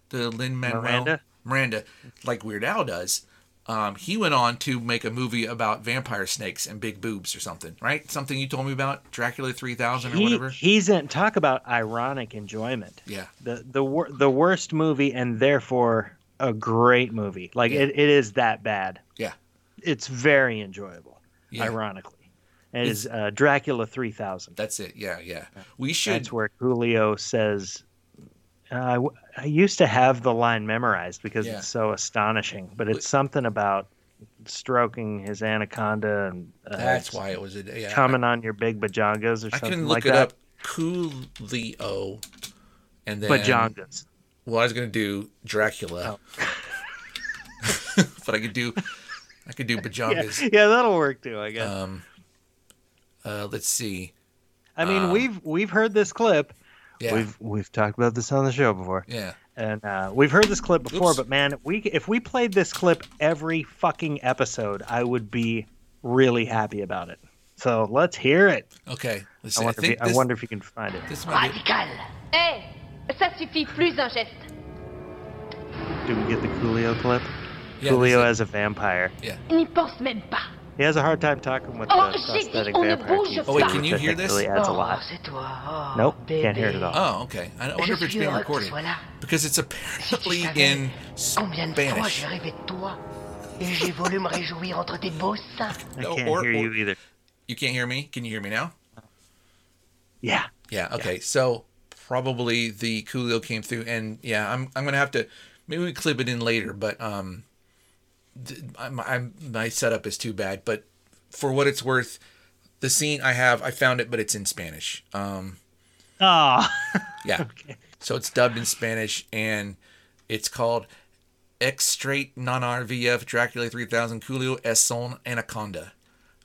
the lin manuel Miranda? miranda like weird al does um, he went on to make a movie about vampire snakes and big boobs or something, right? Something you told me about Dracula 3000 or He, whatever. he's in talk about ironic enjoyment. Yeah. The the wor- the worst movie and therefore a great movie. Like Yeah. it, it is that bad. Yeah. It's very enjoyable. Yeah. Ironically, it is uh, Dracula three thousand. That's it. Yeah, yeah. We should. That's where Julio says. Uh, I, I used to have the line memorized because Yeah. it's so astonishing, but it's something about stroking his anaconda and uh, That's why it was a yeah. coming on your big bajongas or something like that. I something can like look it that. up. Coolio, and then Bajongas. Well, I was gonna do Dracula, Oh. but I could do I could do Yeah, yeah, that'll work too. I guess. Um, uh, let's see. I mean, um, we've we've heard this clip. Yeah, We've we've talked about this on the show before, yeah. and uh, we've heard this clip before. Oops. But man, we if we played this clip every fucking episode, I would be really happy about it. So let's hear it. Okay. Let's I see. I, wonder, if think you, I wonder if you can find it. this might be. Radical. Hé, ça suffit, plus un geste. Do we get the Coolio clip? Yeah, Coolio as a vampire. Yeah. N'y pense même pas. He has a hard time talking with Oh, the j'ai prosthetic vampire bouge teeth. Oh, wait, can you hear this? Really adds a Oh, lot. c'est toi. Oh, Nope, can't hear it at all. Oh, okay. I wonder if it's being heureux que tu recorded because it's apparently in combien de fois Spanish. j'ai rêvé toi et j'ai voulu me réjouir entre tes beaux seins. I No, can't or- hear or- you either. You can't hear me? Can you hear me now? Yeah. Yeah. Okay. So probably the Coolio came through, and yeah, I'm I'm gonna have to maybe we clip it in later, but um, th- I'm, I'm my setup is too bad. But for what it's worth, the scene I have, I found it, but it's in Spanish. Um, Oh. yeah. okay. So it's dubbed in Spanish, and it's called X Straight non RVF Dracula 3000 Coolio es son anaconda.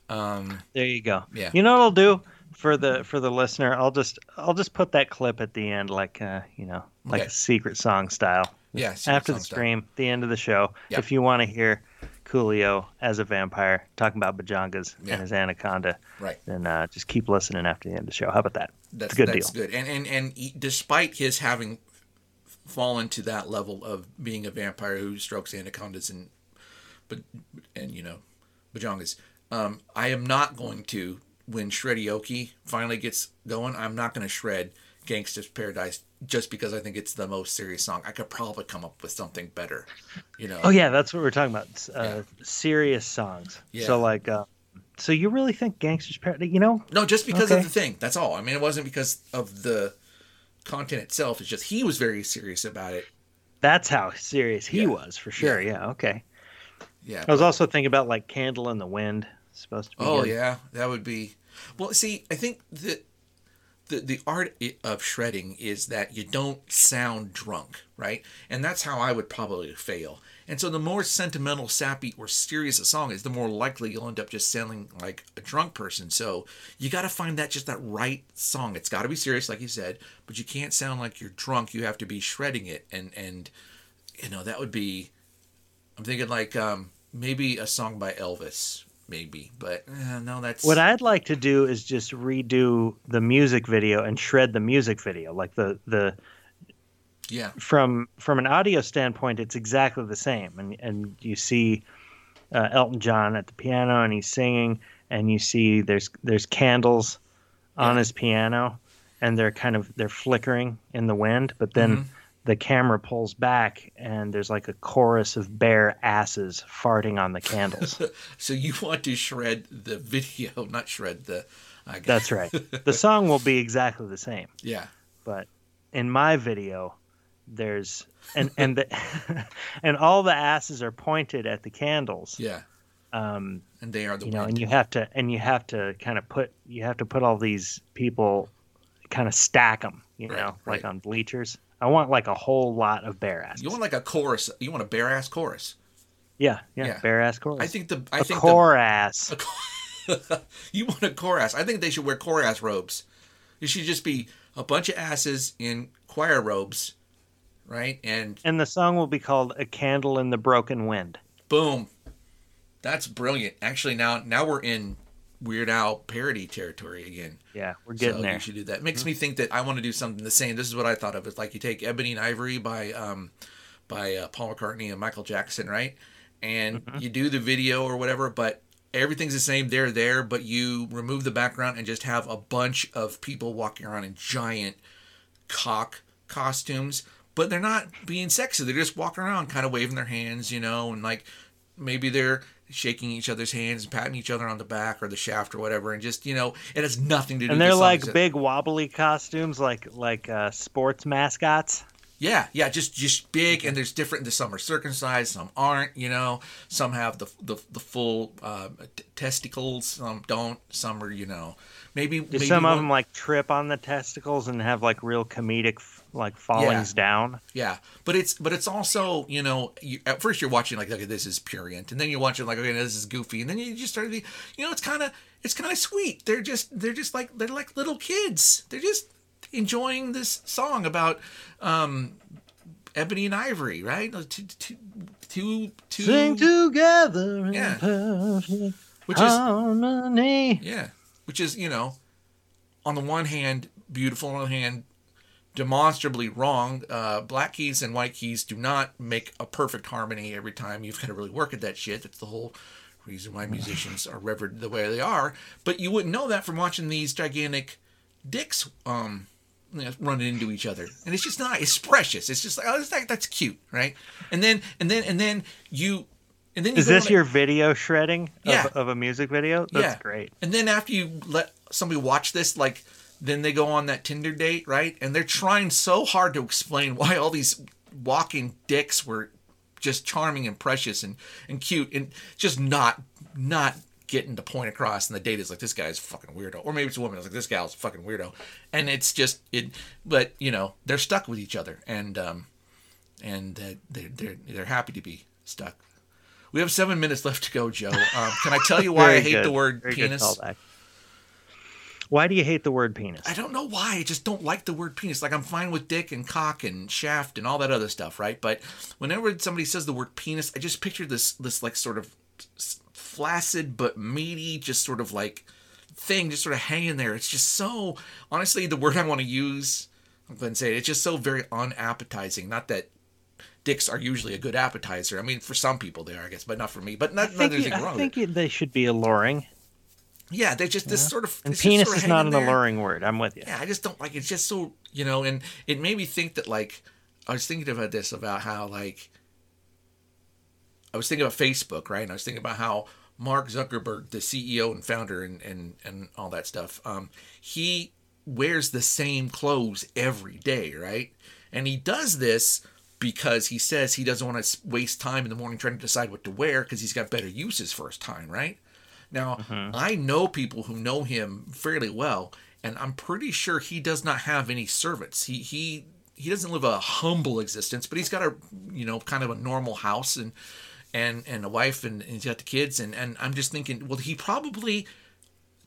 Um, There you go. Yeah. You know what I'll do for the for the listener? I'll just I'll just put that clip at the end, like uh, you know, like Okay. a secret song style. Yeah. After the stream, the end of the show. Yeah. If you want to hear Coolio as a vampire talking about bajangas Yeah. and his anaconda, Right. then uh, just keep listening after the end of the show. How about that? That's it's a good that's deal. good. And and and he- despite his having fallen to that level of being a vampire who strokes anacondas and but and you know bajangas, um, I am not going to when Shredioki finally gets going. I'm not going to shred Gangsta's Paradise just because I think it's the most serious song. I could probably come up with something better. You know. Oh yeah, that's what we're talking about. Uh, Serious songs. Yeah. So like, uh, so you really think Gangsta's Paradise? You know, No, just because Okay. of the thing. That's all. I mean, it wasn't because of the content itself. It's just he was very serious about it. that's how serious he Yeah. was for sure. Yeah. Okay. Yeah. I was also thinking about like Candle in the Wind. Supposed to be. Oh good. yeah, that would be. Well, see, I think that the the art of shredding is that you don't sound drunk, right? And that's how I would probably fail. And so the more sentimental, sappy, or serious a song is, the more likely you'll end up just sounding like a drunk person. So you got to find that just that right song. It's got to be serious, like you said, but you can't sound like you're drunk. You have to be shredding it, and and you know that would be. I'm thinking like um, maybe a song by Elvis, maybe, but uh, no, that's What I'd like to do is just redo the music video and shred the music video. Like the the yeah, from from an audio standpoint, it's exactly the same. And and you see uh, Elton John at the piano and he's singing, and you see there's there's candles on Yeah. his piano, and they're kind of they're flickering in the wind. But then Mhm. The camera pulls back, and there's like a chorus of bare asses farting on the candles. So you want to shred the video, not shred the. I guess. That's right. The song will be exactly the same. Yeah, but in my video there's and and the and all the asses are pointed at the candles yeah, um and they are the you know and you have to and you have to kind of put you have to put all these people kind of stack them you Right, know like on bleachers i want like a whole lot of bare ass. You want like a chorus. You want a bare ass chorus. yeah, yeah Yeah. bare ass chorus I think the. I a think core ass the. you want a chorus. I think they should wear core ass robes. It should just be a bunch of asses in choir robes, right? And and the song will be called a candle in the broken wind boom, that's brilliant. Actually, now now we're in Weird Al parody territory again. yeah we're getting so there You should do that. It makes me think that I want to do something the same. This is what I thought of. It's like you take Ebony and Ivory by um, by uh, Paul McCartney and Michael Jackson, right? And Mm-hmm. you do the video or whatever, but everything's the same. They're there, but you remove the background and just have a bunch of people walking around in giant cock costumes, but they're not being sexy. They're just walking around, kind of waving their hands, you know, and like maybe they're shaking each other's hands and patting each other on the back or the shaft or whatever, and just you know, it has nothing to do. and they're the like big wobbly costumes like like uh sports mascots Yeah, yeah, just just big, and there's different. There's some are circumcised, some aren't. You know, some have the the, the full uh, t- testicles, some don't. Some are, you know, maybe, maybe some of them like trip on the testicles and have like real comedic like fallings down? Yeah, but it's but it's also you know you, at first you're watching like okay this is purient, and then you're watching like okay this is goofy, and then you just start to be you know it's kind of it's kind of sweet. They're just they're just like they're like little kids. They're just enjoying this song about um ebony and ivory, right? Two two two two Sing together in Yeah. perfect which is harmony. Yeah, which is you know, on the one hand beautiful, on the other hand demonstrably wrong. Uh, black keys and white keys do not make a perfect harmony every time. You've got to really work at that shit. That's the whole reason why musicians are revered the way they are. But you wouldn't know that from watching these gigantic dicks um you know, running into each other and it's just not it's precious it's just like oh that's, that's cute right and then and then and then you and then you Is this your video shredding Yeah. of, of a music video? That's great. and then after you let somebody watch this, like, then they go on that Tinder date, right? And they're trying so hard to explain why all these walking dicks were just charming and precious and, and cute and just not not getting the point across. And the date is like, this guy's fucking weirdo. Or maybe it's a woman. It's like, this gal's fucking weirdo. And it's just, it, but, you know, they're stuck with each other. And, um, and uh, they're, they're, they're happy to be stuck. We have seven minutes left to go, Joe. Um, can I tell you why I hate good. the word Very penis? Why do you hate the word penis? I don't know why. I just don't like the word penis. Like I'm fine with dick and cock and shaft and all that other stuff, right? But whenever somebody says the word penis, I just picture this this like sort of flaccid but meaty, just sort of like thing just sort of hanging there. It's just so honestly the word I want to use. I'm going to say it, it's just so very unappetizing. Not that dicks are usually a good appetizer. I mean, for some people they are, I guess, but not for me. But I not, not think, you- I think it- they should be alluring. Yeah, they're just this sort of And penis sort of is not an there. alluring word. I'm with you. yeah, I just don't like it's just so you know, and it made me think that like I was thinking about this about how like I was thinking about Facebook, right? And I was thinking about how Mark Zuckerberg, the CEO and founder and and, and all that stuff, um, he wears the same clothes every day, right? And he does this because he says he doesn't want to waste time in the morning trying to decide what to wear because he's got better uses for his time, right? Now, mm-hmm. I know people who know him fairly well, and I'm pretty sure he does not have any servants. He he he doesn't live a humble existence, but he's got a you know kind of a normal house and and and a wife and, and he's got the kids and and I'm just thinking, well, he probably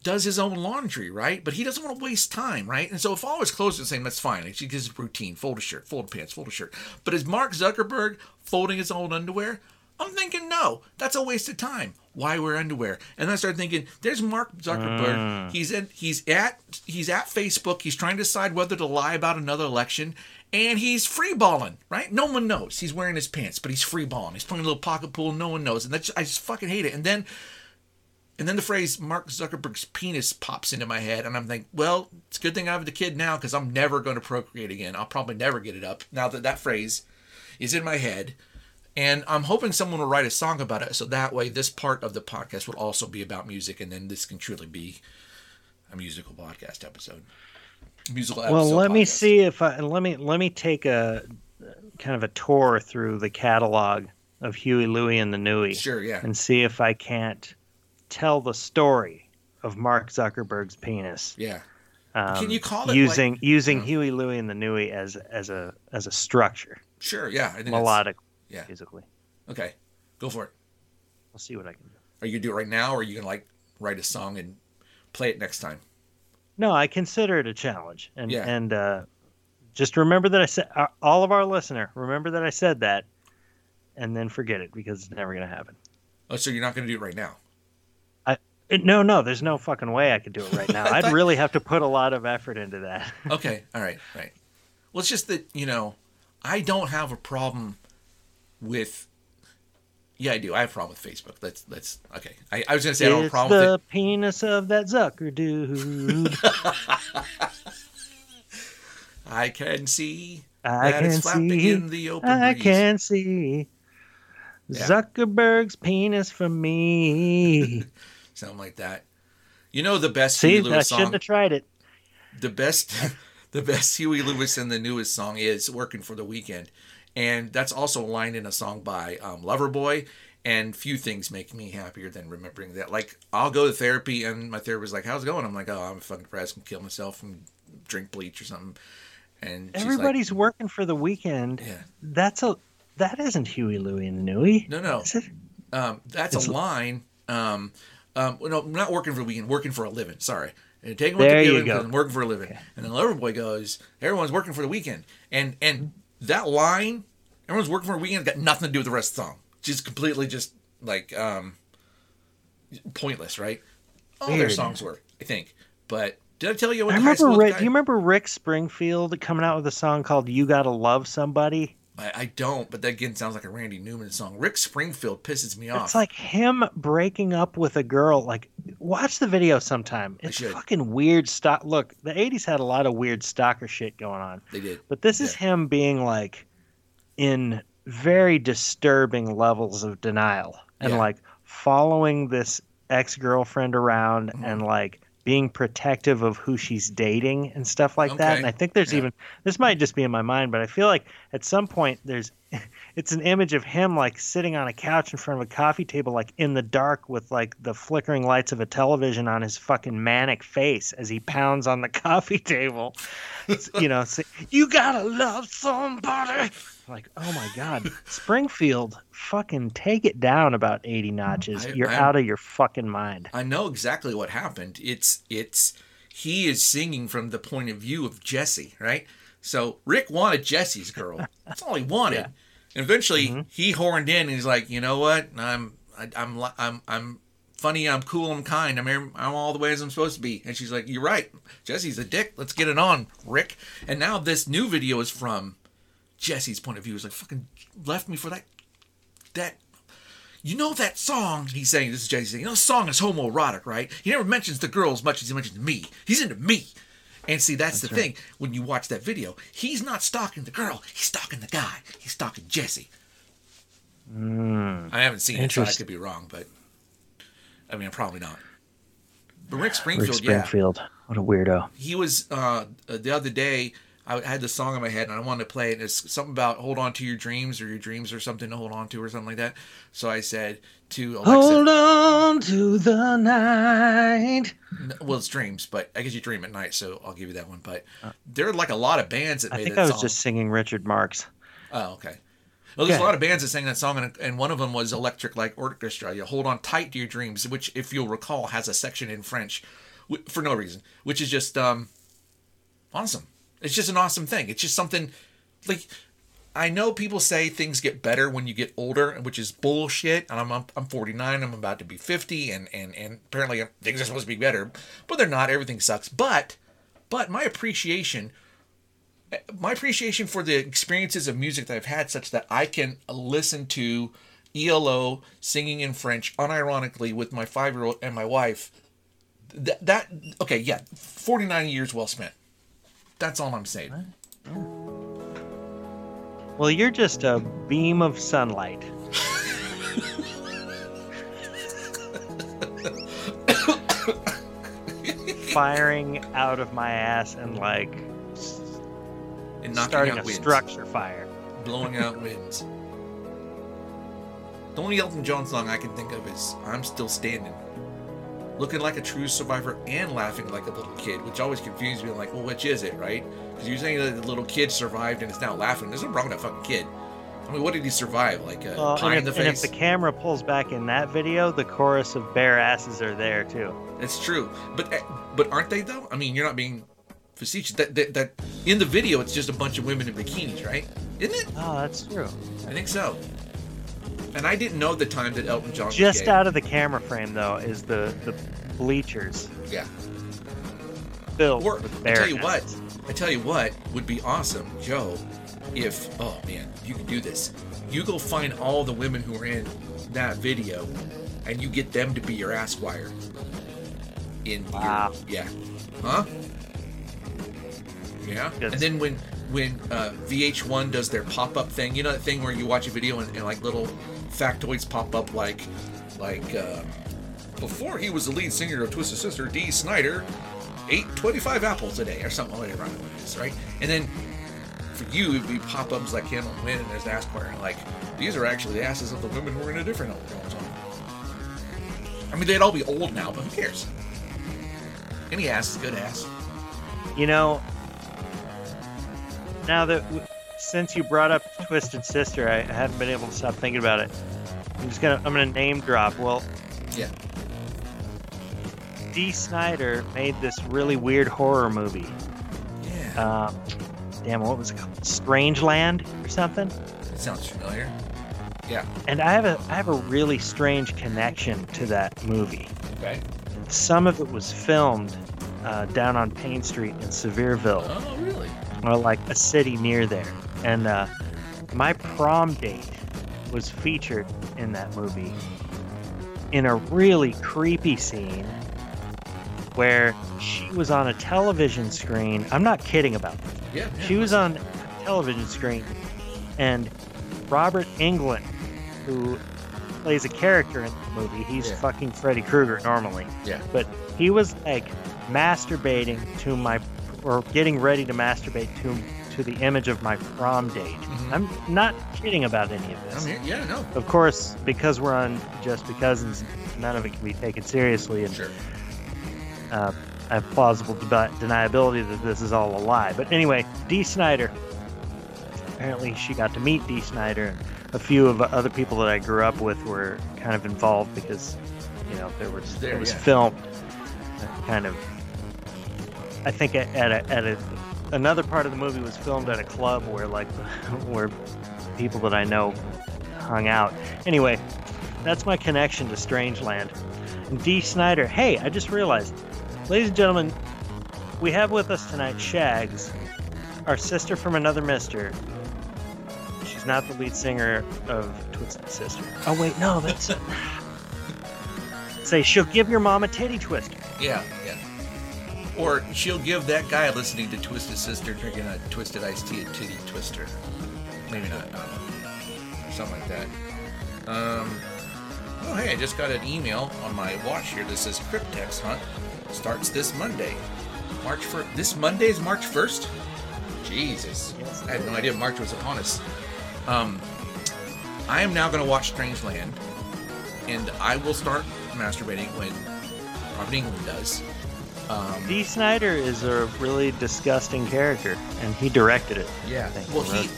does his own laundry, right? But he doesn't want to waste time, right? And so if all his clothes are the same, that's fine. It's his routine: fold a shirt, fold a pants, fold a shirt. But is Mark Zuckerberg folding his own underwear? I'm thinking no, that's a waste of time. Why wear underwear? And I started thinking, there's Mark Zuckerberg. Ah. He's in, he's at he's at Facebook. He's trying to decide whether to lie about another election, and he's freeballing. Right? No one knows he's wearing his pants, but he's freeballing. He's playing a little pocket pool. No one knows, and that's I just fucking hate it. And then and then the phrase Mark Zuckerberg's penis pops into my head, and I'm like, well, it's a good thing I have the kid now because I'm never going to procreate again. I'll probably never get it up now that that phrase is in my head. And I'm hoping someone will write a song about it so that way this part of the podcast will also be about music, and then this can truly be a musical podcast episode. Musical episode. Well, let me see if I let me let me take a kind of a tour through the catalog of Huey, Louie, and the Newie, Sure, yeah. and see if I can't tell the story of Mark Zuckerberg's penis. Yeah. Um, Can you call it, using like- using Yeah. Huey, Louie, and the Newie as as a as a structure, Sure, yeah. I think that's- melodic, Yeah. musically? Okay. Go for it. I'll see what I can do. Are you going to do it right now, or are you going to, like, write a song and play it next time? No, I consider it a challenge, and Yeah. and uh, just remember that I said uh, all of our listener remember that I said that, and then forget it because it's never gonna happen. Oh, so you're not going to do it right now? I no, no, there's no fucking way I could do it right now. I'd really have to put a lot of effort into that. Okay, all right, right. Well, it's just that you know, I don't have a problem with. Yeah, I do. I have a problem with Facebook. That's that's okay. I, I was gonna say I don't have a it's problem the with it. penis of that Zucker dude. I can see I that can it's see. in the open I breeze. can see. Yeah. Zuckerberg's penis for me. Something like that. You know the best see, Huey I Lewis shouldn't song. have tried it. The best, the best Huey Lewis and the newest song is "Working for the Weekend," and that's also a line in a song by um, Loverboy. And few things make me happier than remembering that. Like I'll go to therapy, and my therapist's like, "How's it going?" I'm like, "Oh, I'm fucking depressed and kill myself and drink bleach or something." And she's like, Everybody's working for the weekend. Yeah. That's a that isn't Huey, Louie, and the Newie. No, no. Um, that's It's- a line. Um, um, no, not working for a weekend, working for a living. Sorry. And taking what There they're you giving go. 'cause I'm working for a living. And then Loverboy goes, everyone's working for the weekend. And and that line, everyone's working for a weekend, got nothing to do with the rest of the song. Just completely just like um, pointless, right? All their songs were, I think. But did I tell you what I remember. Rick, guy? do you remember Rick Springfield coming out with a song called "You Gotta Love Somebody"? I, I don't, but that again sounds like a Randy Newman song. Rick Springfield pisses me off. It's like him breaking up with a girl. Like, watch the video sometime. It's fucking weird stock. Look, the '80s had a lot of weird stalker shit going on, they did. but this is him being like in very disturbing levels of denial and Yeah. like following this ex-girlfriend around Mm-hmm. and like being protective of who she's dating and stuff like that. And i think there's Yeah. even this might just be in my mind but i feel like at some point there's it's an image of him like sitting on a couch in front of a coffee table like in the dark with like the flickering lights of a television on his fucking manic face as he pounds on the coffee table. You know say, you gotta love somebody like oh my god springfield fucking take it down about 80 notches I- you're I'm- out of your fucking mind I know exactly what happened. It's it's he is singing from the point of view of Jesse, right? So Rick wanted Jesse's girl. That's all he wanted. Yeah. And eventually Mm-hmm. he horned in and he's like, you know what? I'm I, I'm I'm I'm funny. I'm cool. I'm kind. I'm I'm all the way as I'm supposed to be. And she's like, you're right. Jesse's a dick. Let's get it on, Rick. And now this new video is from Jesse's point of view. He's like, fucking left me for that that you know that song he's saying this is Jesse saying, you know the song is homoerotic, right? He never mentions the girl as much as he mentions me. He's into me. And see, that's, the thing. When you watch that video, he's not stalking the girl, he's stalking the guy. He's stalking Jesse. I haven't seen it, so I could be wrong, but I mean I'm probably not. But Rick rick Springfield, yeah. springfield what a weirdo He was uh the other day I had the song in my head and I wanted to play it. It's something about hold on to your dreams or your dreams or something to hold on to or something like that. So I said to Alexa, hold on to the night Well, it's dreams, but I guess you dream at night, so I'll give you that one. But there are like a lot of bands that i made think that i was song. just singing richard marx Oh, okay. Well, there's Okay. a lot of bands that sang that song, and, and one of them was Electric Light Orchestra. You hold on tight to your dreams, which, if you'll recall, has a section in French for no reason, which is just um, awesome. It's just an awesome thing. It's just something like I know people say things get better when you get older, which is bullshit. And I'm I'm, I'm 49. I'm about to be 50, and and and apparently um, things are supposed to be better, but they're not. Everything sucks. But but my appreciation my appreciation for the experiences of music that I've had, such that I can listen to ELO singing in French unironically with my five year old and my wife. That, that okay, yeah, forty nine years well spent. That's all I'm saying. Oh. Well, you're just a beam of sunlight. Firing out of my ass and like And knocking starting out a winds, structure fire. blowing out winds. The only Elton John song I can think of is "I'm Still Standing." Looking like a true survivor and laughing like a little kid, which always confused me. Like, well, which is it, right? Because you're saying that the little kid survived and is now laughing. There's nothing wrong with that fucking kid. I mean, what did he survive? Like a Well, pie and, in if, the and if the camera pulls back in that video, the chorus of bare asses are there too. It's true, but eh, but aren't they though? I mean, you're not being facetious. That, that that in the video, it's just a bunch of women in bikinis, right? Isn't it? Oh, that's true. I think so. And I didn't know the time that Elton John Just out of the camera frame though is the the bleachers Yeah. filled Or with I tell you what. I tell you what would be awesome, Joe. If oh man, you can do this. You go find all the women who are in that video, and you get them to be your ass wire. In Wow. your yeah, huh? Yeah. Good. And then when when uh, VH1 does their pop up thing, you know that thing where you watch a video and, and like little factoids pop up like like uh, before he was the lead singer of Twisted Sister, Dee Snider ate 25 apples a day or something, it is, right? And then for you, it'd be pop-ups like him and Win and there's ass choir, like, these are actually the asses of the women who are in a different song. I mean, they'd all be old now, but who cares? Any ass is good ass. You know, now that since you brought up Twisted Sister, I, I haven't been able to stop thinking about it. I'm just gonna I'm gonna name drop. Well, Yeah. Dee Snider made this really weird horror movie. Yeah. Um, damn, what was it called? Strangeland or something? It sounds familiar. Yeah. And I have a I have a really strange connection to that movie. Okay. Some of it was filmed uh, down on Payne Street in Sevierville, Oh, really? or like a city near there. And uh, my prom date was featured in that movie in a really creepy scene where she was on a television screen. I'm not kidding about this. Yeah. yeah. She was on a television screen, and Robert Englund, who plays a character in the movie, he's Yeah. fucking Freddy Krueger normally, Yeah. but he was like masturbating to my, or getting ready to masturbate to to the image of my prom date. Mhm. I'm not kidding about any of this. I'm here. Yeah, no. Of course, because we're on Just Because, none of it can be taken seriously, and Sure. uh, I have plausible deb- deniability that this is all a lie. But anyway, Dee Snider. Apparently, she got to meet Dee Snider, and a few of the other people that I grew up with were kind of involved because, you know, there was There, it was yeah. filmed, kind of. I think at a, at a another part of the movie was filmed at a club where like where people that I know hung out. Anyway, that's my connection to Strangeland. And Dee Snider. Hey, I just realized, ladies and gentlemen, we have with us tonight Shags, our sister from another Mister. She's not the lead singer of Twisted Sister. Oh wait, no, that's. Say she'll give your mom a titty twister. Yeah, yeah. Or she'll give that guy listening to Twisted Sister drinking a twisted iced tea a titty twister. Maybe not. Or something like that. Um. Oh, hey, I just got an email on my watch here that says Cryptex Hunt starts this Monday. March 1st. This Monday is March 1st? Jesus. I had no idea March was upon us. Um, I am now going to watch Strangeland, and I will start masturbating when Robert Englund does. Um, Dee Snider is a really disgusting character, and he directed it. yeah. Well, he.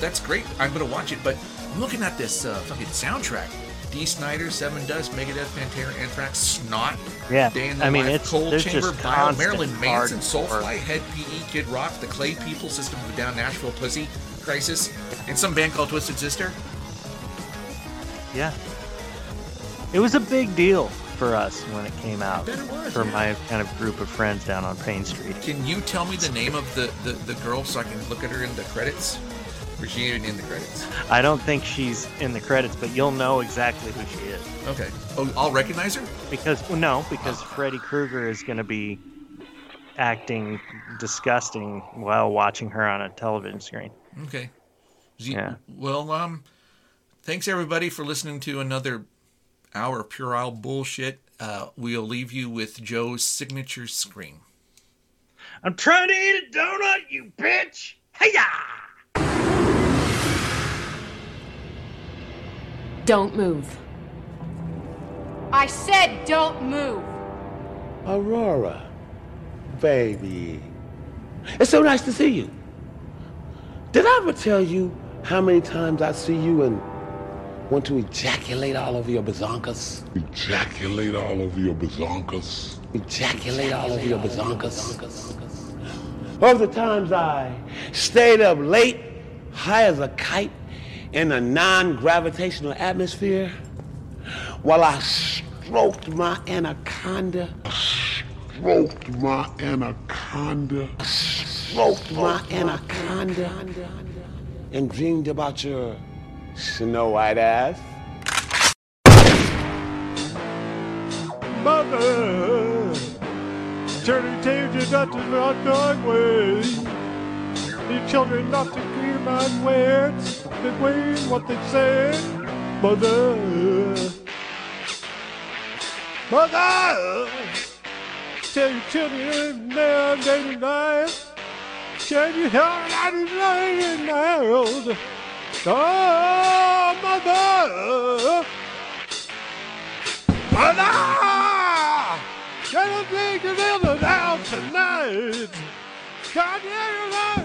That's great. I'm going to watch it, but I'm looking at this uh, fucking soundtrack. Dee Snider, Seven Dust, Megadeth, Pantera, Anthrax, Snot, Yeah, Day in the I mean, Life, it's Cold there's Chamber, just Bio, Marilyn Manson, Soulfly, Hed PE, Kid Rock, The Clay People, System of a Down, Nashville Pussy, Crisis, and some band called Twisted Sister. Yeah. It was a big deal for us when it came out. it was, For yeah. my kind of group of friends down on Payne Street. Can you tell me the name of the, the, the girl so I can look at her in the credits? Or she even in the credits? I don't think she's in the credits, but you'll know exactly who she is. Okay. Oh, I'll recognize her? Because, well, no, because Freddy Krueger is going to be acting disgusting while watching her on a television screen. Okay. Z- Yeah. Well, um, thanks everybody for listening to another hour of puerile bullshit. Uh, we'll leave you with Joe's signature scream. I'm trying to eat a donut, you bitch! Hiya! Don't move. I said don't move. Aurora, baby. It's so nice to see you. Did I ever tell you how many times I see you and want to ejaculate all over your bazonkas? Ejaculate all over your bazonkas. Ejaculate all over your bazonkas? Of the times I stayed up late, high as a kite, in a non-gravitational atmosphere, while I stroked my anaconda, Stroked my anaconda. stroked my anaconda, and dreamed about your snow white ass. Mother, turning changes not to not going way. Need children not to hear my words, but wait what they say. Mother, mother, tell your children now day and night. Can you hear that night in the house? Oh, mother! Mother! Little out tonight? Hear that?